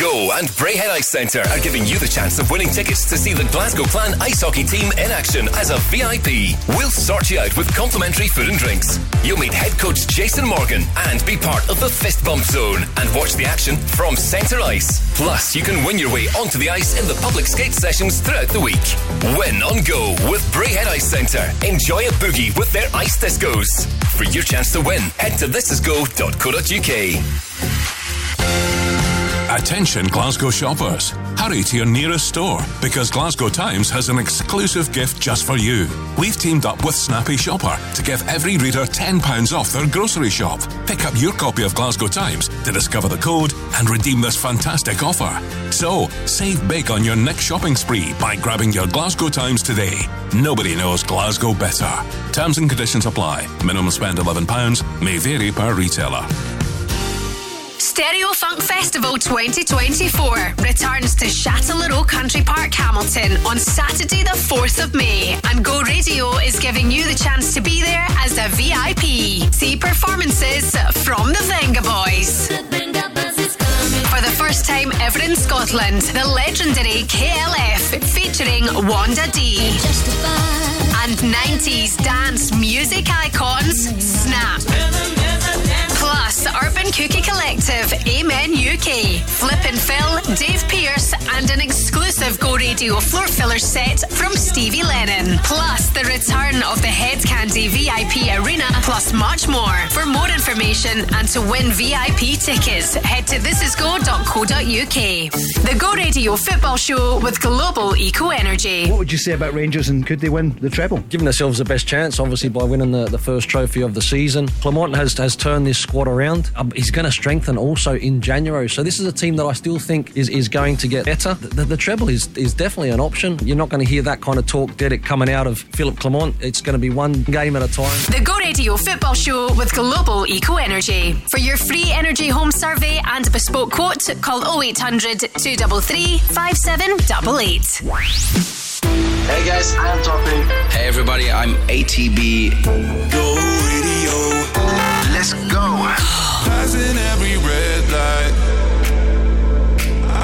Go and Braehead Ice Centre are giving you the chance of winning tickets to see the Glasgow Clan ice hockey team in action as a VIP. We'll sort you out with complimentary food and drinks. You'll meet head coach Jason Morgan and be part of the fist bump zone and watch the action from centre ice. Plus, you can win your way onto the ice in the public skate sessions throughout the week. Win on Go with Braehead Ice Centre. Enjoy a boogie with their ice discos. For your chance to win, head to thisisgo.co.uk. Attention Glasgow shoppers. Hurry to your nearest store because Glasgow Times has an exclusive gift just for you. We've teamed up with Snappy Shopper to give every reader £10 off their grocery shop. Pick up your copy of Glasgow Times to discover the code and redeem this fantastic offer. So, save big on your next shopping spree by grabbing your Glasgow Times today. Nobody knows Glasgow better. Terms and conditions apply. Minimum spend £11 may vary per retailer. Stereo Funk Festival 2024 returns to Chatelherault Country Park, Hamilton on Saturday, the 4th of May. And Go Radio is giving you the chance to be there as a VIP. See performances from the Venga Boys. For the first time ever in Scotland, the legendary KLF featuring Wanda Dee. And 90s dance music icons Snap. Plus, Urban Cookie Collective, Amen UK, Flip and Fill, Dave Pearce, and an exclusive Go Radio floor filler set from Stevie Lennon. Plus, the return of the Hed Kandi VIP Arena, plus much more. For more information and to win VIP tickets, head to thisisgo.co.uk. The Go Radio football show with Global Eco Energy. What would you say about Rangers and could they win the treble? Giving themselves the best chance, obviously, by winning the, the first trophy of the season. Clement has, has turned this squad around. Um, he's going to strengthen also in January. So this is a team that I still think is, is going to get better. The, the, the treble is, is definitely an option. You're not going to hear that kind of talk, Derek, coming out of Philippe Clement. It's going to be one game at a time. The Go Radio football show with Global Eco Energy. For your free energy home survey and bespoke quote, call 0800 233 5788. Hey guys, I'm Topping. Hey everybody, I'm ATB. Go radio. Let's go. Passing every red light.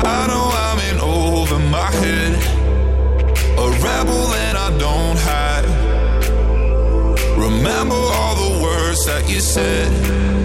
I know I'm in over my head. A rebel and I don't hide. Remember all the words that you said.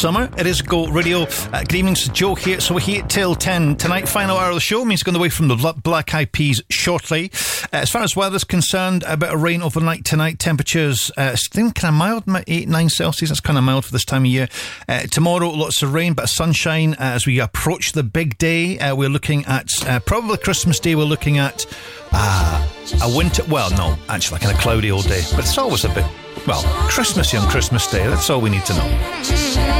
Summer. It is Go Radio. Uh, good evening, Joe here. So we're here till 10 tonight. Final hour of the show means going away from the Black Eyed Peas shortly. Uh, as far as weather's concerned, a bit of rain overnight tonight. Temperatures uh, kind of mild, 8, 9 Celsius. That's kind of mild for this time of year. Uh, tomorrow, lots of rain, but sunshine uh, as we approach the big day. Uh, we're looking at uh, probably Christmas Day. We're looking at a winter. Well, no, actually, kind of cloudy all day, but it's always a bit. Well, Christmassy on Christmas Day. That's all we need to know.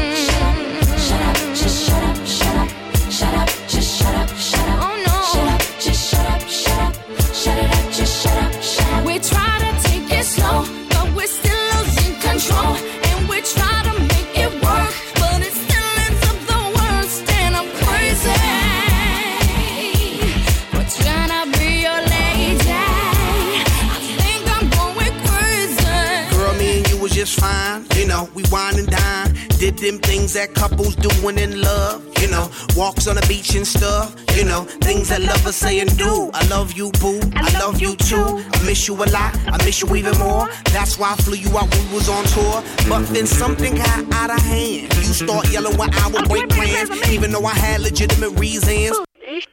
Love you, boo. I love you too. I miss you a lot. I miss you even more. That's why I flew you out when we was on tour. But then something got out of hand. You start yelling when I would break plans, even though I had legitimate reasons.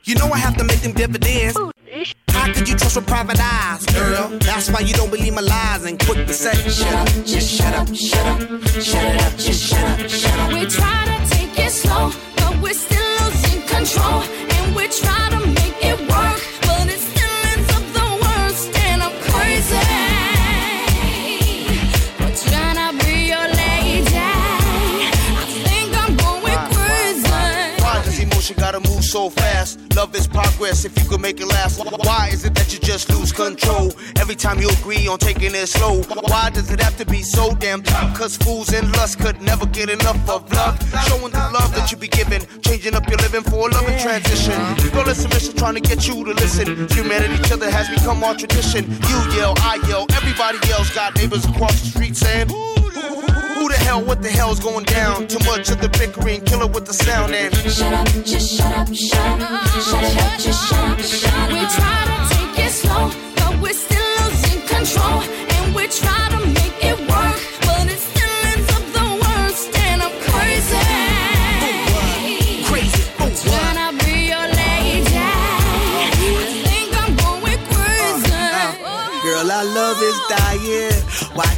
You know I have to make them dividends. How could you trust with private eyes, girl? That's why you don't believe my lies and quick to say, shut up, just shut up, shut up, shut it up, just shut up, shut up. We try to take it slow, but we're still losing control. And we try to Emotion gotta move so fast? Love is progress if you can make it last. Why is it that you just lose control every time you agree on taking it slow? Why does it have to be so damn tough? Cause fools and lust could never get enough of love. Showing the love that you be giving, changing up your living for a loving transition. Girl, it's a mission trying to get you to listen. Humanity, each other has become our tradition. You yell, I yell, everybody else got neighbors across the street saying, hell, what the hell's going down? Too much of the bickering, kill it with the sound and Shut up, just shut up, shut up, shut up, just shut up, shut up. We try to take it slow, but we're still losing control. And we try to make it work, but it still ends up the worst. And I'm crazy. Crazy. Oh, Can I be your lady? I think I'm going crazy. Girl, our love dying.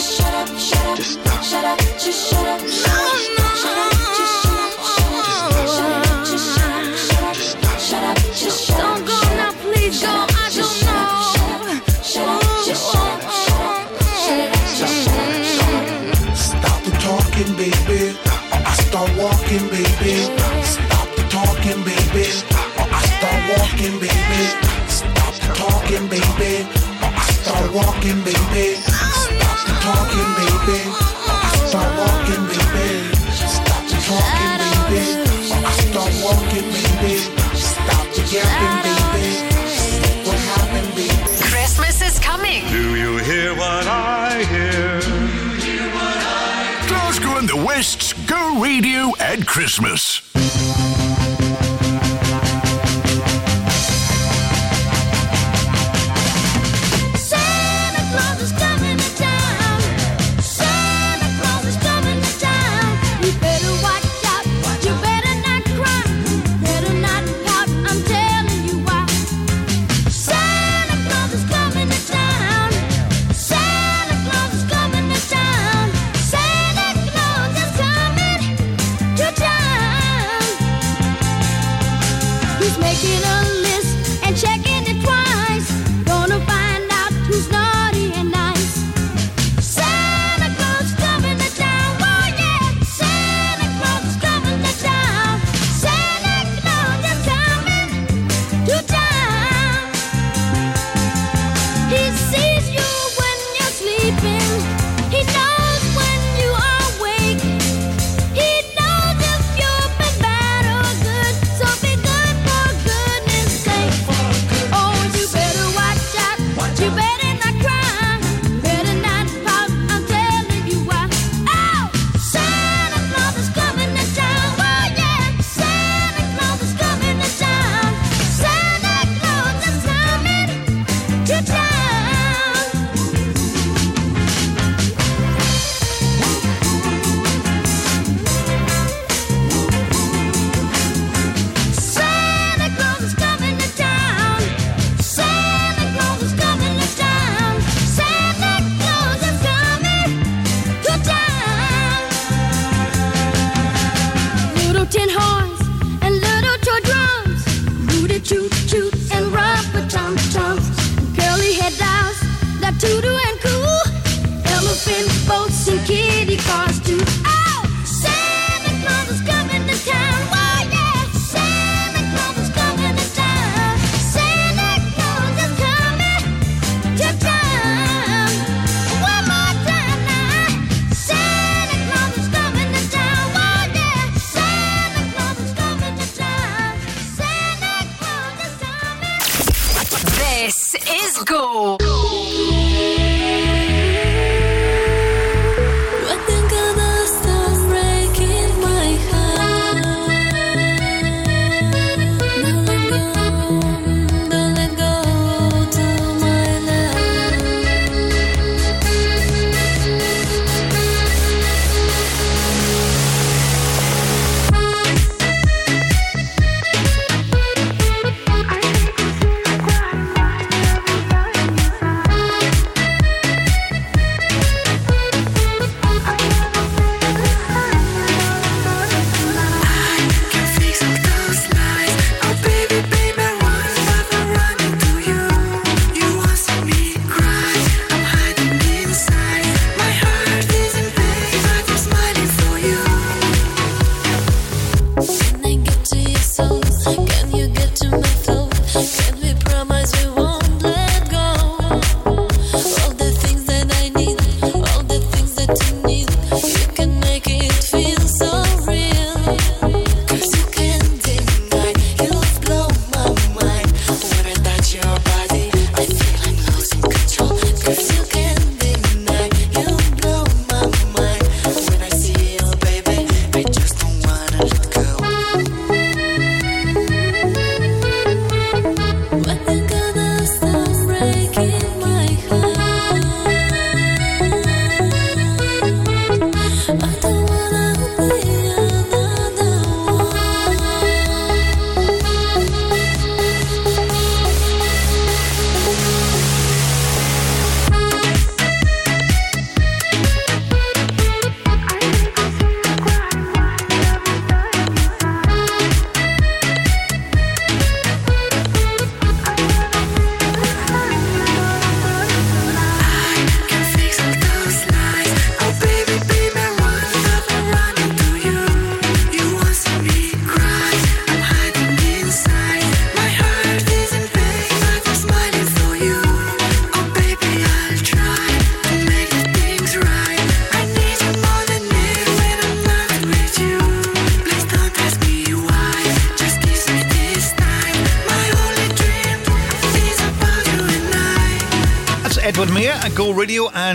just shut up, shut up. Just stop. Shut up, just shut up, shut up. Shut up, just shut up, shut up. Shut up, just shut up, shut up. Shut up, just shut up. Don't go now, please go. I don't know. Shut up, just shut up, shut up. Shut up, just shut up, shut up. Stop the talking, baby. I start walking, baby. Stop the talking, baby. I start walking, baby. Stop the talking, baby. I start walking, baby. Go Radio at Christmas.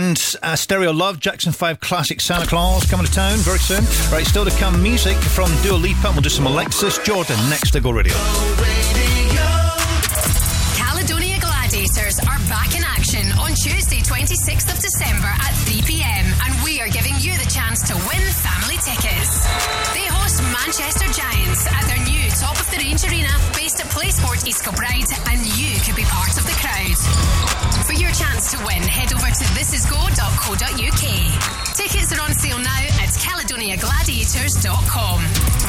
And uh, Stereo Love, Jackson 5 Classic Santa Claus coming to town very soon. Right, still to come music from Dua Lipa. We'll do some Alexis Jordan next to Go Radio. Caledonia Gladiators are back in action on Tuesday, 26th of December at 3 pm, and we are giving you the chance to win family tickets. They host Manchester Giants at their new top of the range arena PlaySport East Kilbride, and you could be part of the crowd. For your chance to win, head over to thisisgo.co.uk. Tickets are on sale now at caledoniagladiators.com.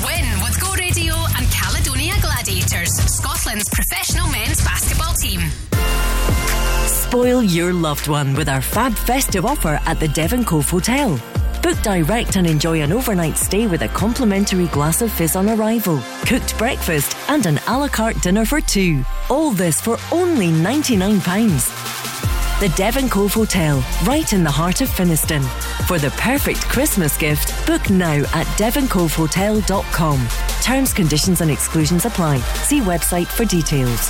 Win with Go Radio and Caledonia Gladiators, Scotland's professional men's basketball team. Spoil your loved one with our Fab Festive offer at the Devon Cove Hotel. Book direct and enjoy an overnight stay with a complimentary glass of fizz on arrival, cooked breakfast, and an a la carte dinner for two. All this for only £99. The Devon Cove Hotel, right in the heart of Finnieston. For the perfect Christmas gift, book now at devoncovehotel.com. Terms, conditions, and exclusions apply. See website for details.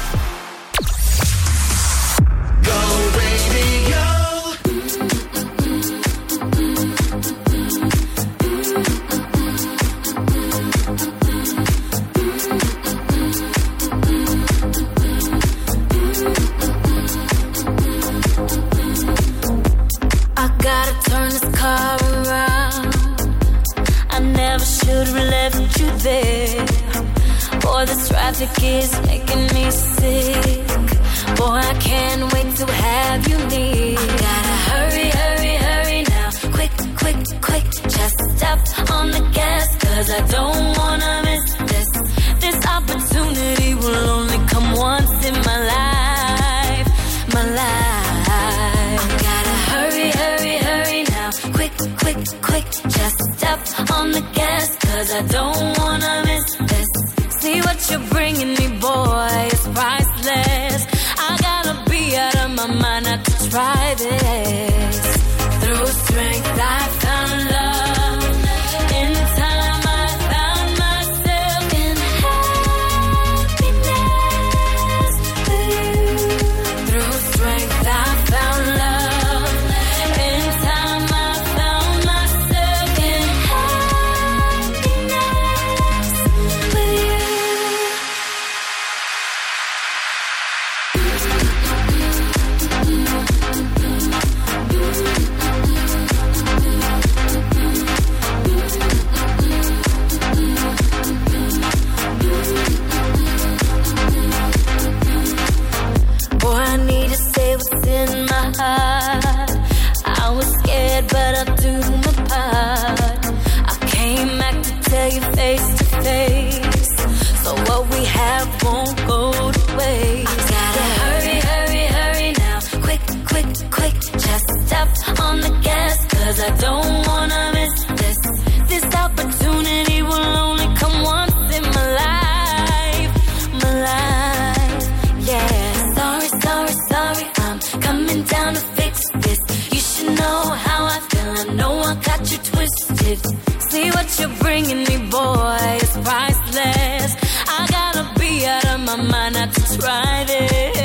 Mind not try this.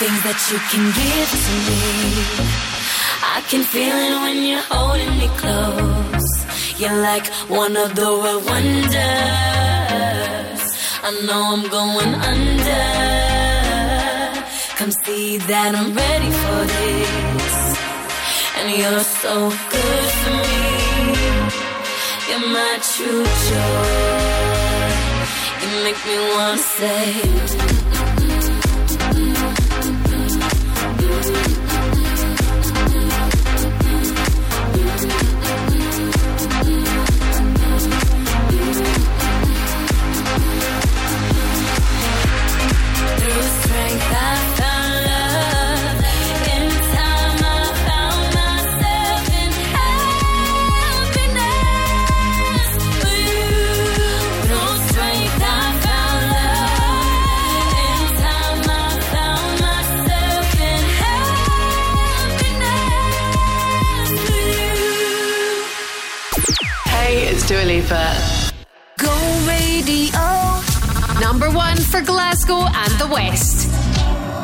Things that you can give to me, I can feel it when you're holding me close. You're like one of the world wonders. I know I'm going under. Come see that I'm ready for this. And you're so good for me. You're my true joy. You make me wanna say. For Glasgow and the West.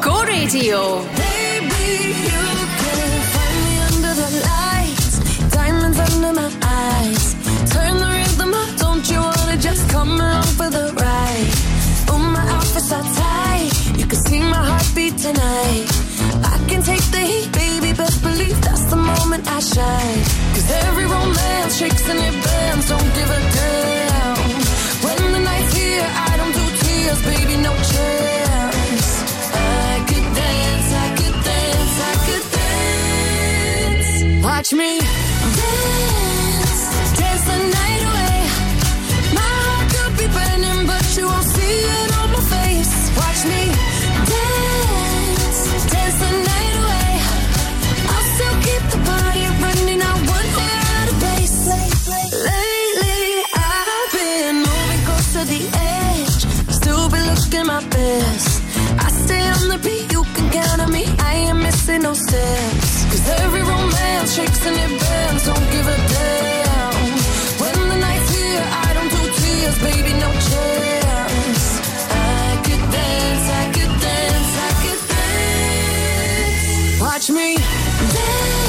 Go Radio. Baby, you can find me under the lights. Diamonds under my eyes. Turn the rhythm up, don't you wanna just come along for the ride? Oh, my outfit's so tight. You can see my heartbeat tonight. I can take the heat, baby, best believe that's the moment I shine. Cause every romance shakes and it bends, don't give a damn. When the night's here, I Watch me dance, dance the night away. My heart could be burning, but you won't see it on my face. Watch me dance, dance the night best. I stay on the beat, you can count on me. I ain't missing no steps. Cause every romance shakes and it bends. Don't give a damn. When the night's here, I don't do tears, baby, no chance. I could dance, I could dance, I could dance. Watch me dance,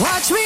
Watch me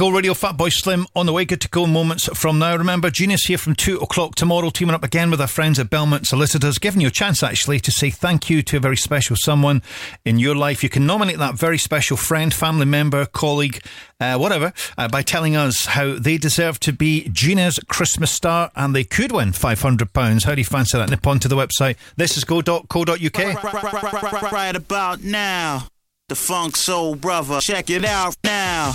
Go Radio Fatboy Slim on the way. Good to go moments from now. Remember, Gina's here from 2 o'clock tomorrow, teaming up again with our friends at Belmont Solicitors, giving you a chance actually to say thank you to a very special someone in your life. You can nominate that very special friend, family member, colleague, uh, whatever, uh, by telling us how they deserve to be Gina's Christmas star and they could win £500. How do you fancy that? Nip onto the website. This is go.co.uk. Right about now, the Funk Soul Brother. Check it out now.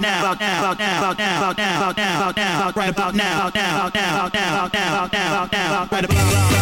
now. about Right about now, now, now, now, now, now, now. Right about now, about now, about now, about now, about now, about now, about now. Right about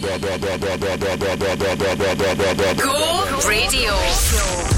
Go Radio.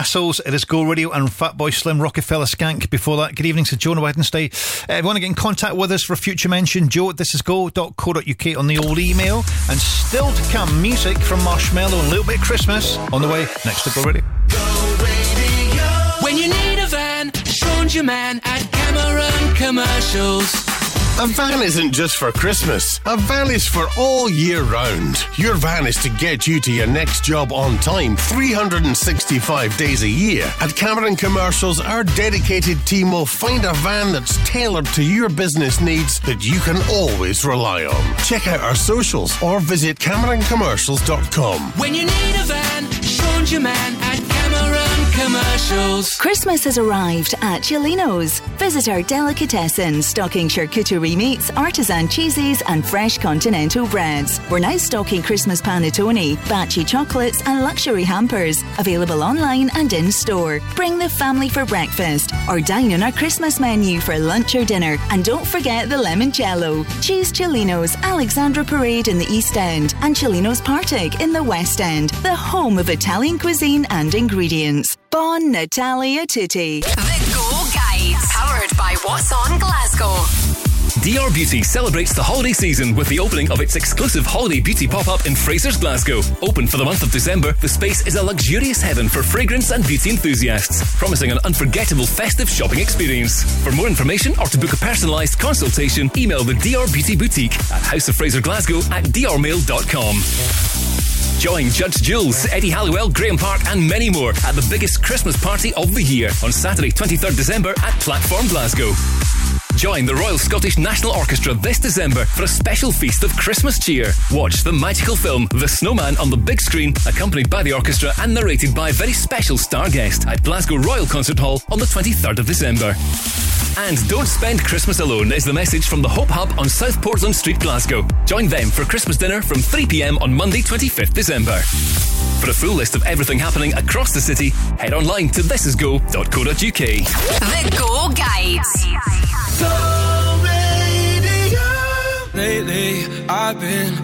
Castles, It Is Go Radio, and Fatboy Slim, Rockefeller Skank. Before that, good evening to Jonah on Wednesday. Uh, if you want to get in contact with us for a future mention, joe at thisisgo.co.uk on the old email. And still to come, music from Marshmello and a little bit of Christmas on the way next to Go Radio. When you need a van, Sean's your man at Cameron Commercials. A van isn't just for Christmas. A van is for all year round. Your van is to get you to your next job on time 365 days a year. At Cameron Commercials, our dedicated team will find a van that's tailored to your business needs that you can always rely on. Check out our socials or visit CameronCommercials.com. When you need a van, Sean's your man at Cameron Commercials. Christmas has arrived at Celino's. Visit our delicatessen stocking charcuterie meats, artisan cheeses, and fresh continental breads. We're now stocking Christmas panettone, Baci chocolates, and luxury hampers. Available online and in store. Bring the family for breakfast or dine on our Christmas menu for lunch or dinner. And don't forget the limoncello. cheese Celino's Alexandra Parade in the East End and Celino's Partick in the West End, the home of Italian cuisine and ingredients. Bon Natalia Tutti. What's On Glasgow. Dior Beauty celebrates the holiday season with the opening of its exclusive holiday beauty pop-up in Fraser's Glasgow. Open for the month of December, the space is a luxurious heaven for fragrance and beauty enthusiasts, promising an unforgettable festive shopping experience. For more information or to book a personalised consultation, email the Dior Beauty Boutique at House of Fraser Glasgow at drmail.com. Join Judge Jules, Eddie Halliwell, Graham Park, and many more at the biggest Christmas party of the year on Saturday, 23rd December at Platform Glasgow. Join the Royal Scottish National Orchestra this December for a special feast of Christmas cheer. Watch the magical film The Snowman on the big screen, accompanied by the orchestra and narrated by a very special star guest at Glasgow Royal Concert Hall on the 23rd of December. And don't spend Christmas alone is the message from the Hope Hub on South Portland Street, Glasgow. Join them for Christmas dinner from 3pm on Monday, 25th December. For a full list of everything happening across the city, head online to thisisgo.co.uk. The Go Guide.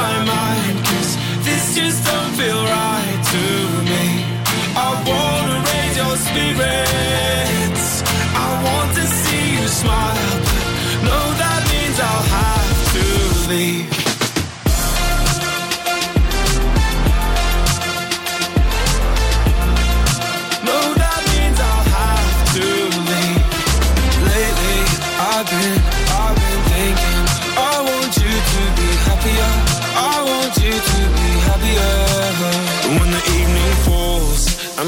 my mind. Cause this just don't feel right to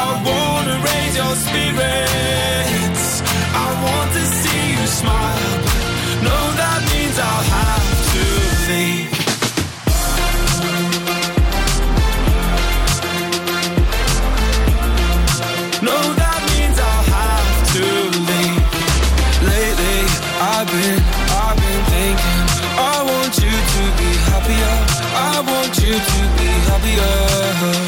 I wanna raise your spirits I want to see you smile that means I'll have to leave No, that means I'll have to leave Lately, I've been, I've been thinking. I want you to be happier. I want you to be happier.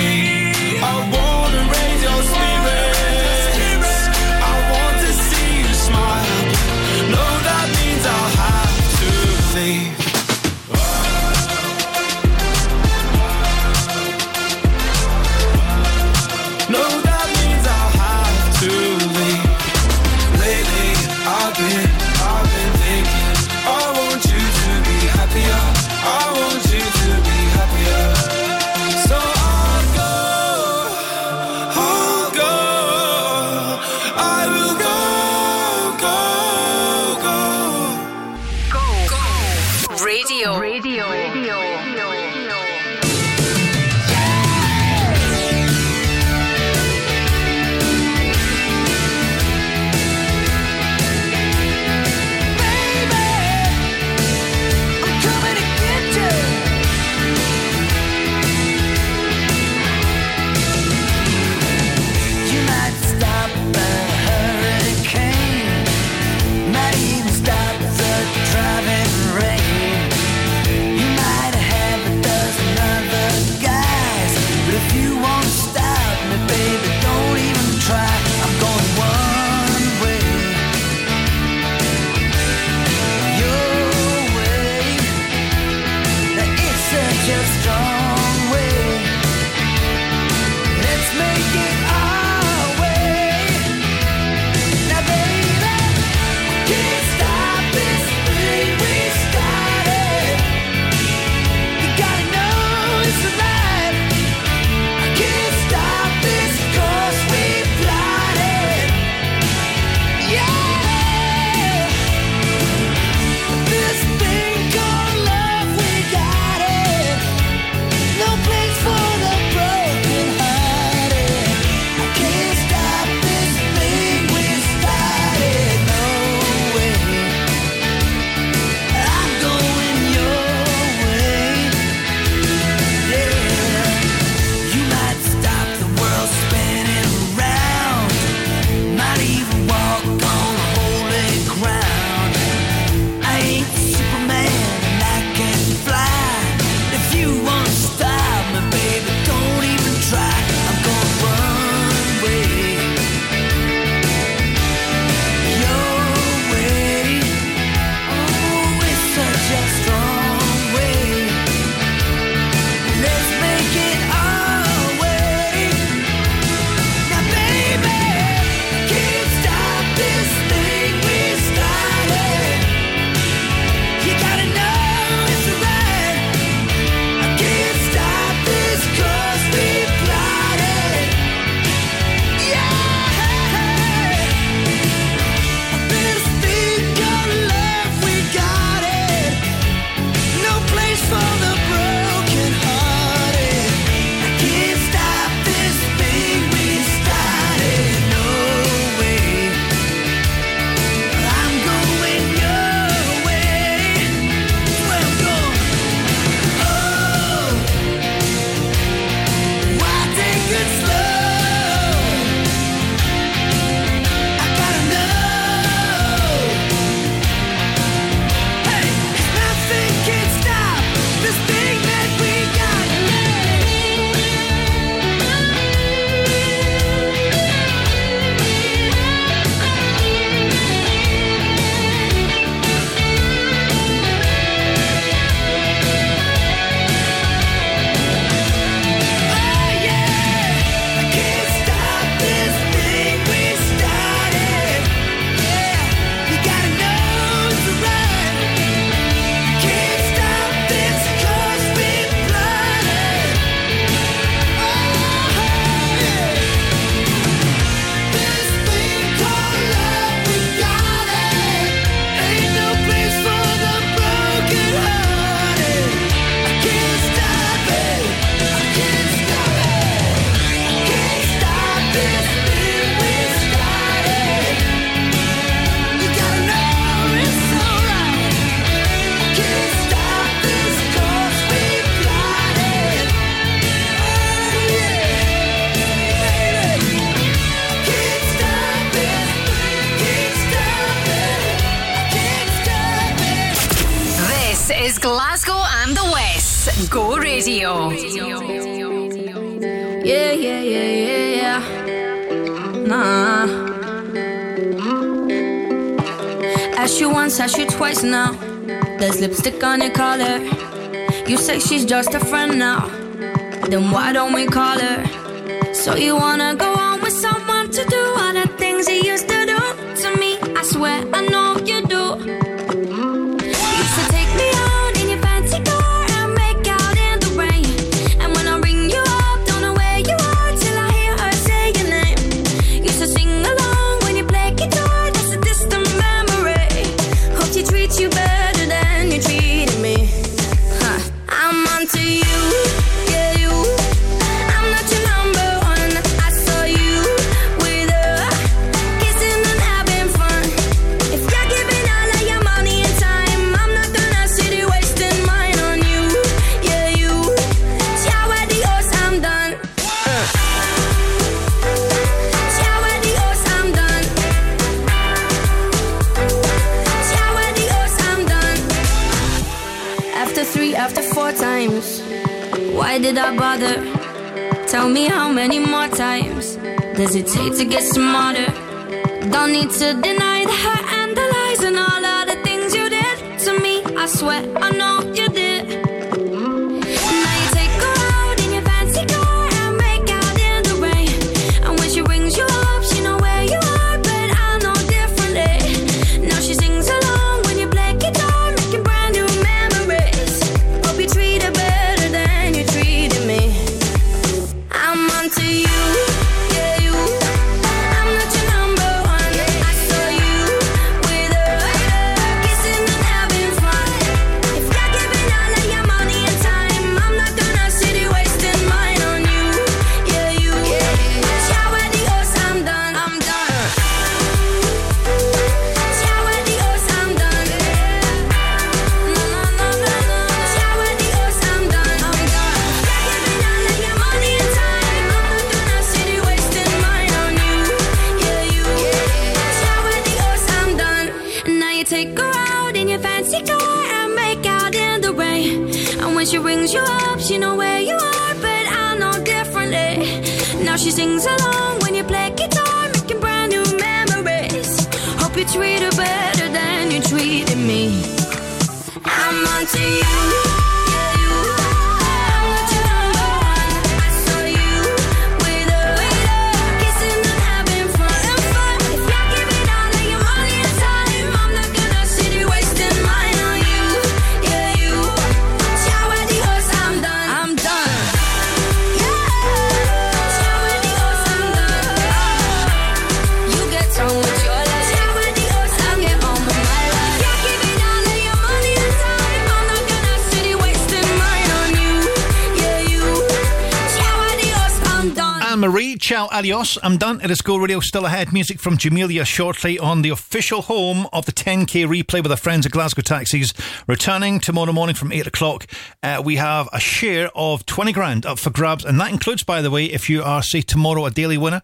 Adios. I'm done. It is Go Radio still ahead. Music from Jamelia shortly on the official home of the 10K replay with our friends at Glasgow Taxis. Returning tomorrow morning from 8 o'clock, uh, we have a share of 20 grand up for grabs. And that includes, by the way, if you are, say, tomorrow a daily winner,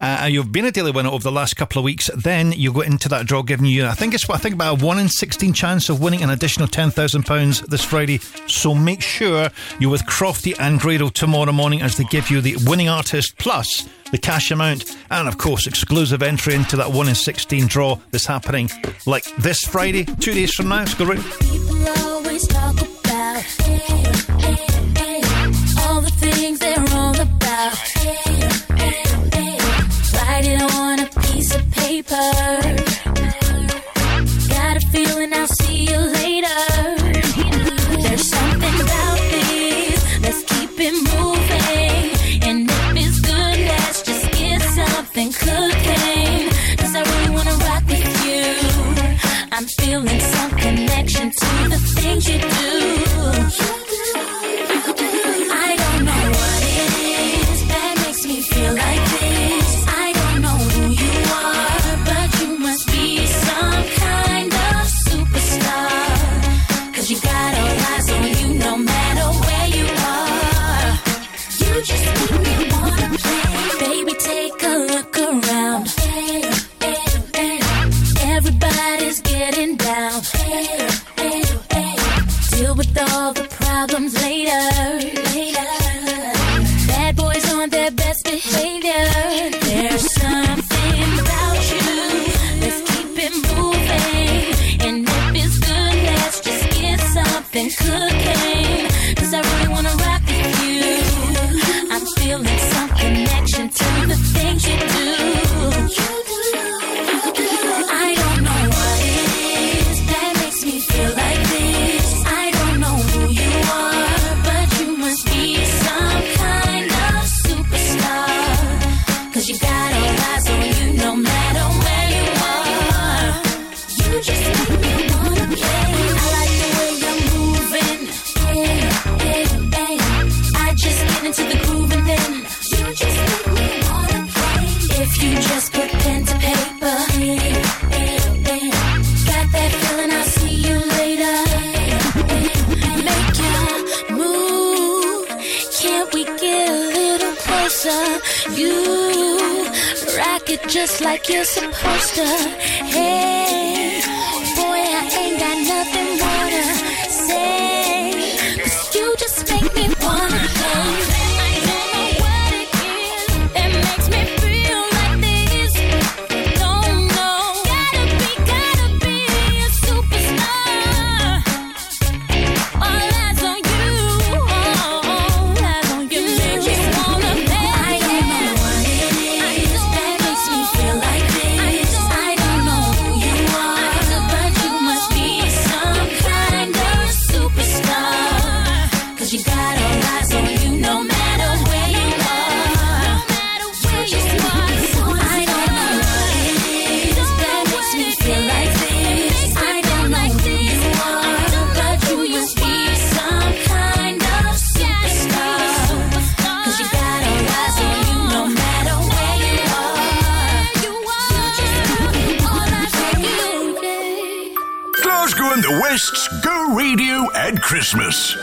uh, and you've been a daily winner over the last couple of weeks, then you go into that draw giving you, I think it's what I think about a 1 in 16 chance of winning an additional £10,000 this Friday. So make sure you're with Crofty and Grado tomorrow morning as they give you the winning artist plus the cash amount, and of course, exclusive entry into that 1 in 16 draw that's happening like this Friday, two days from now. It's going to just like you're supposed to. Hey, Christmas.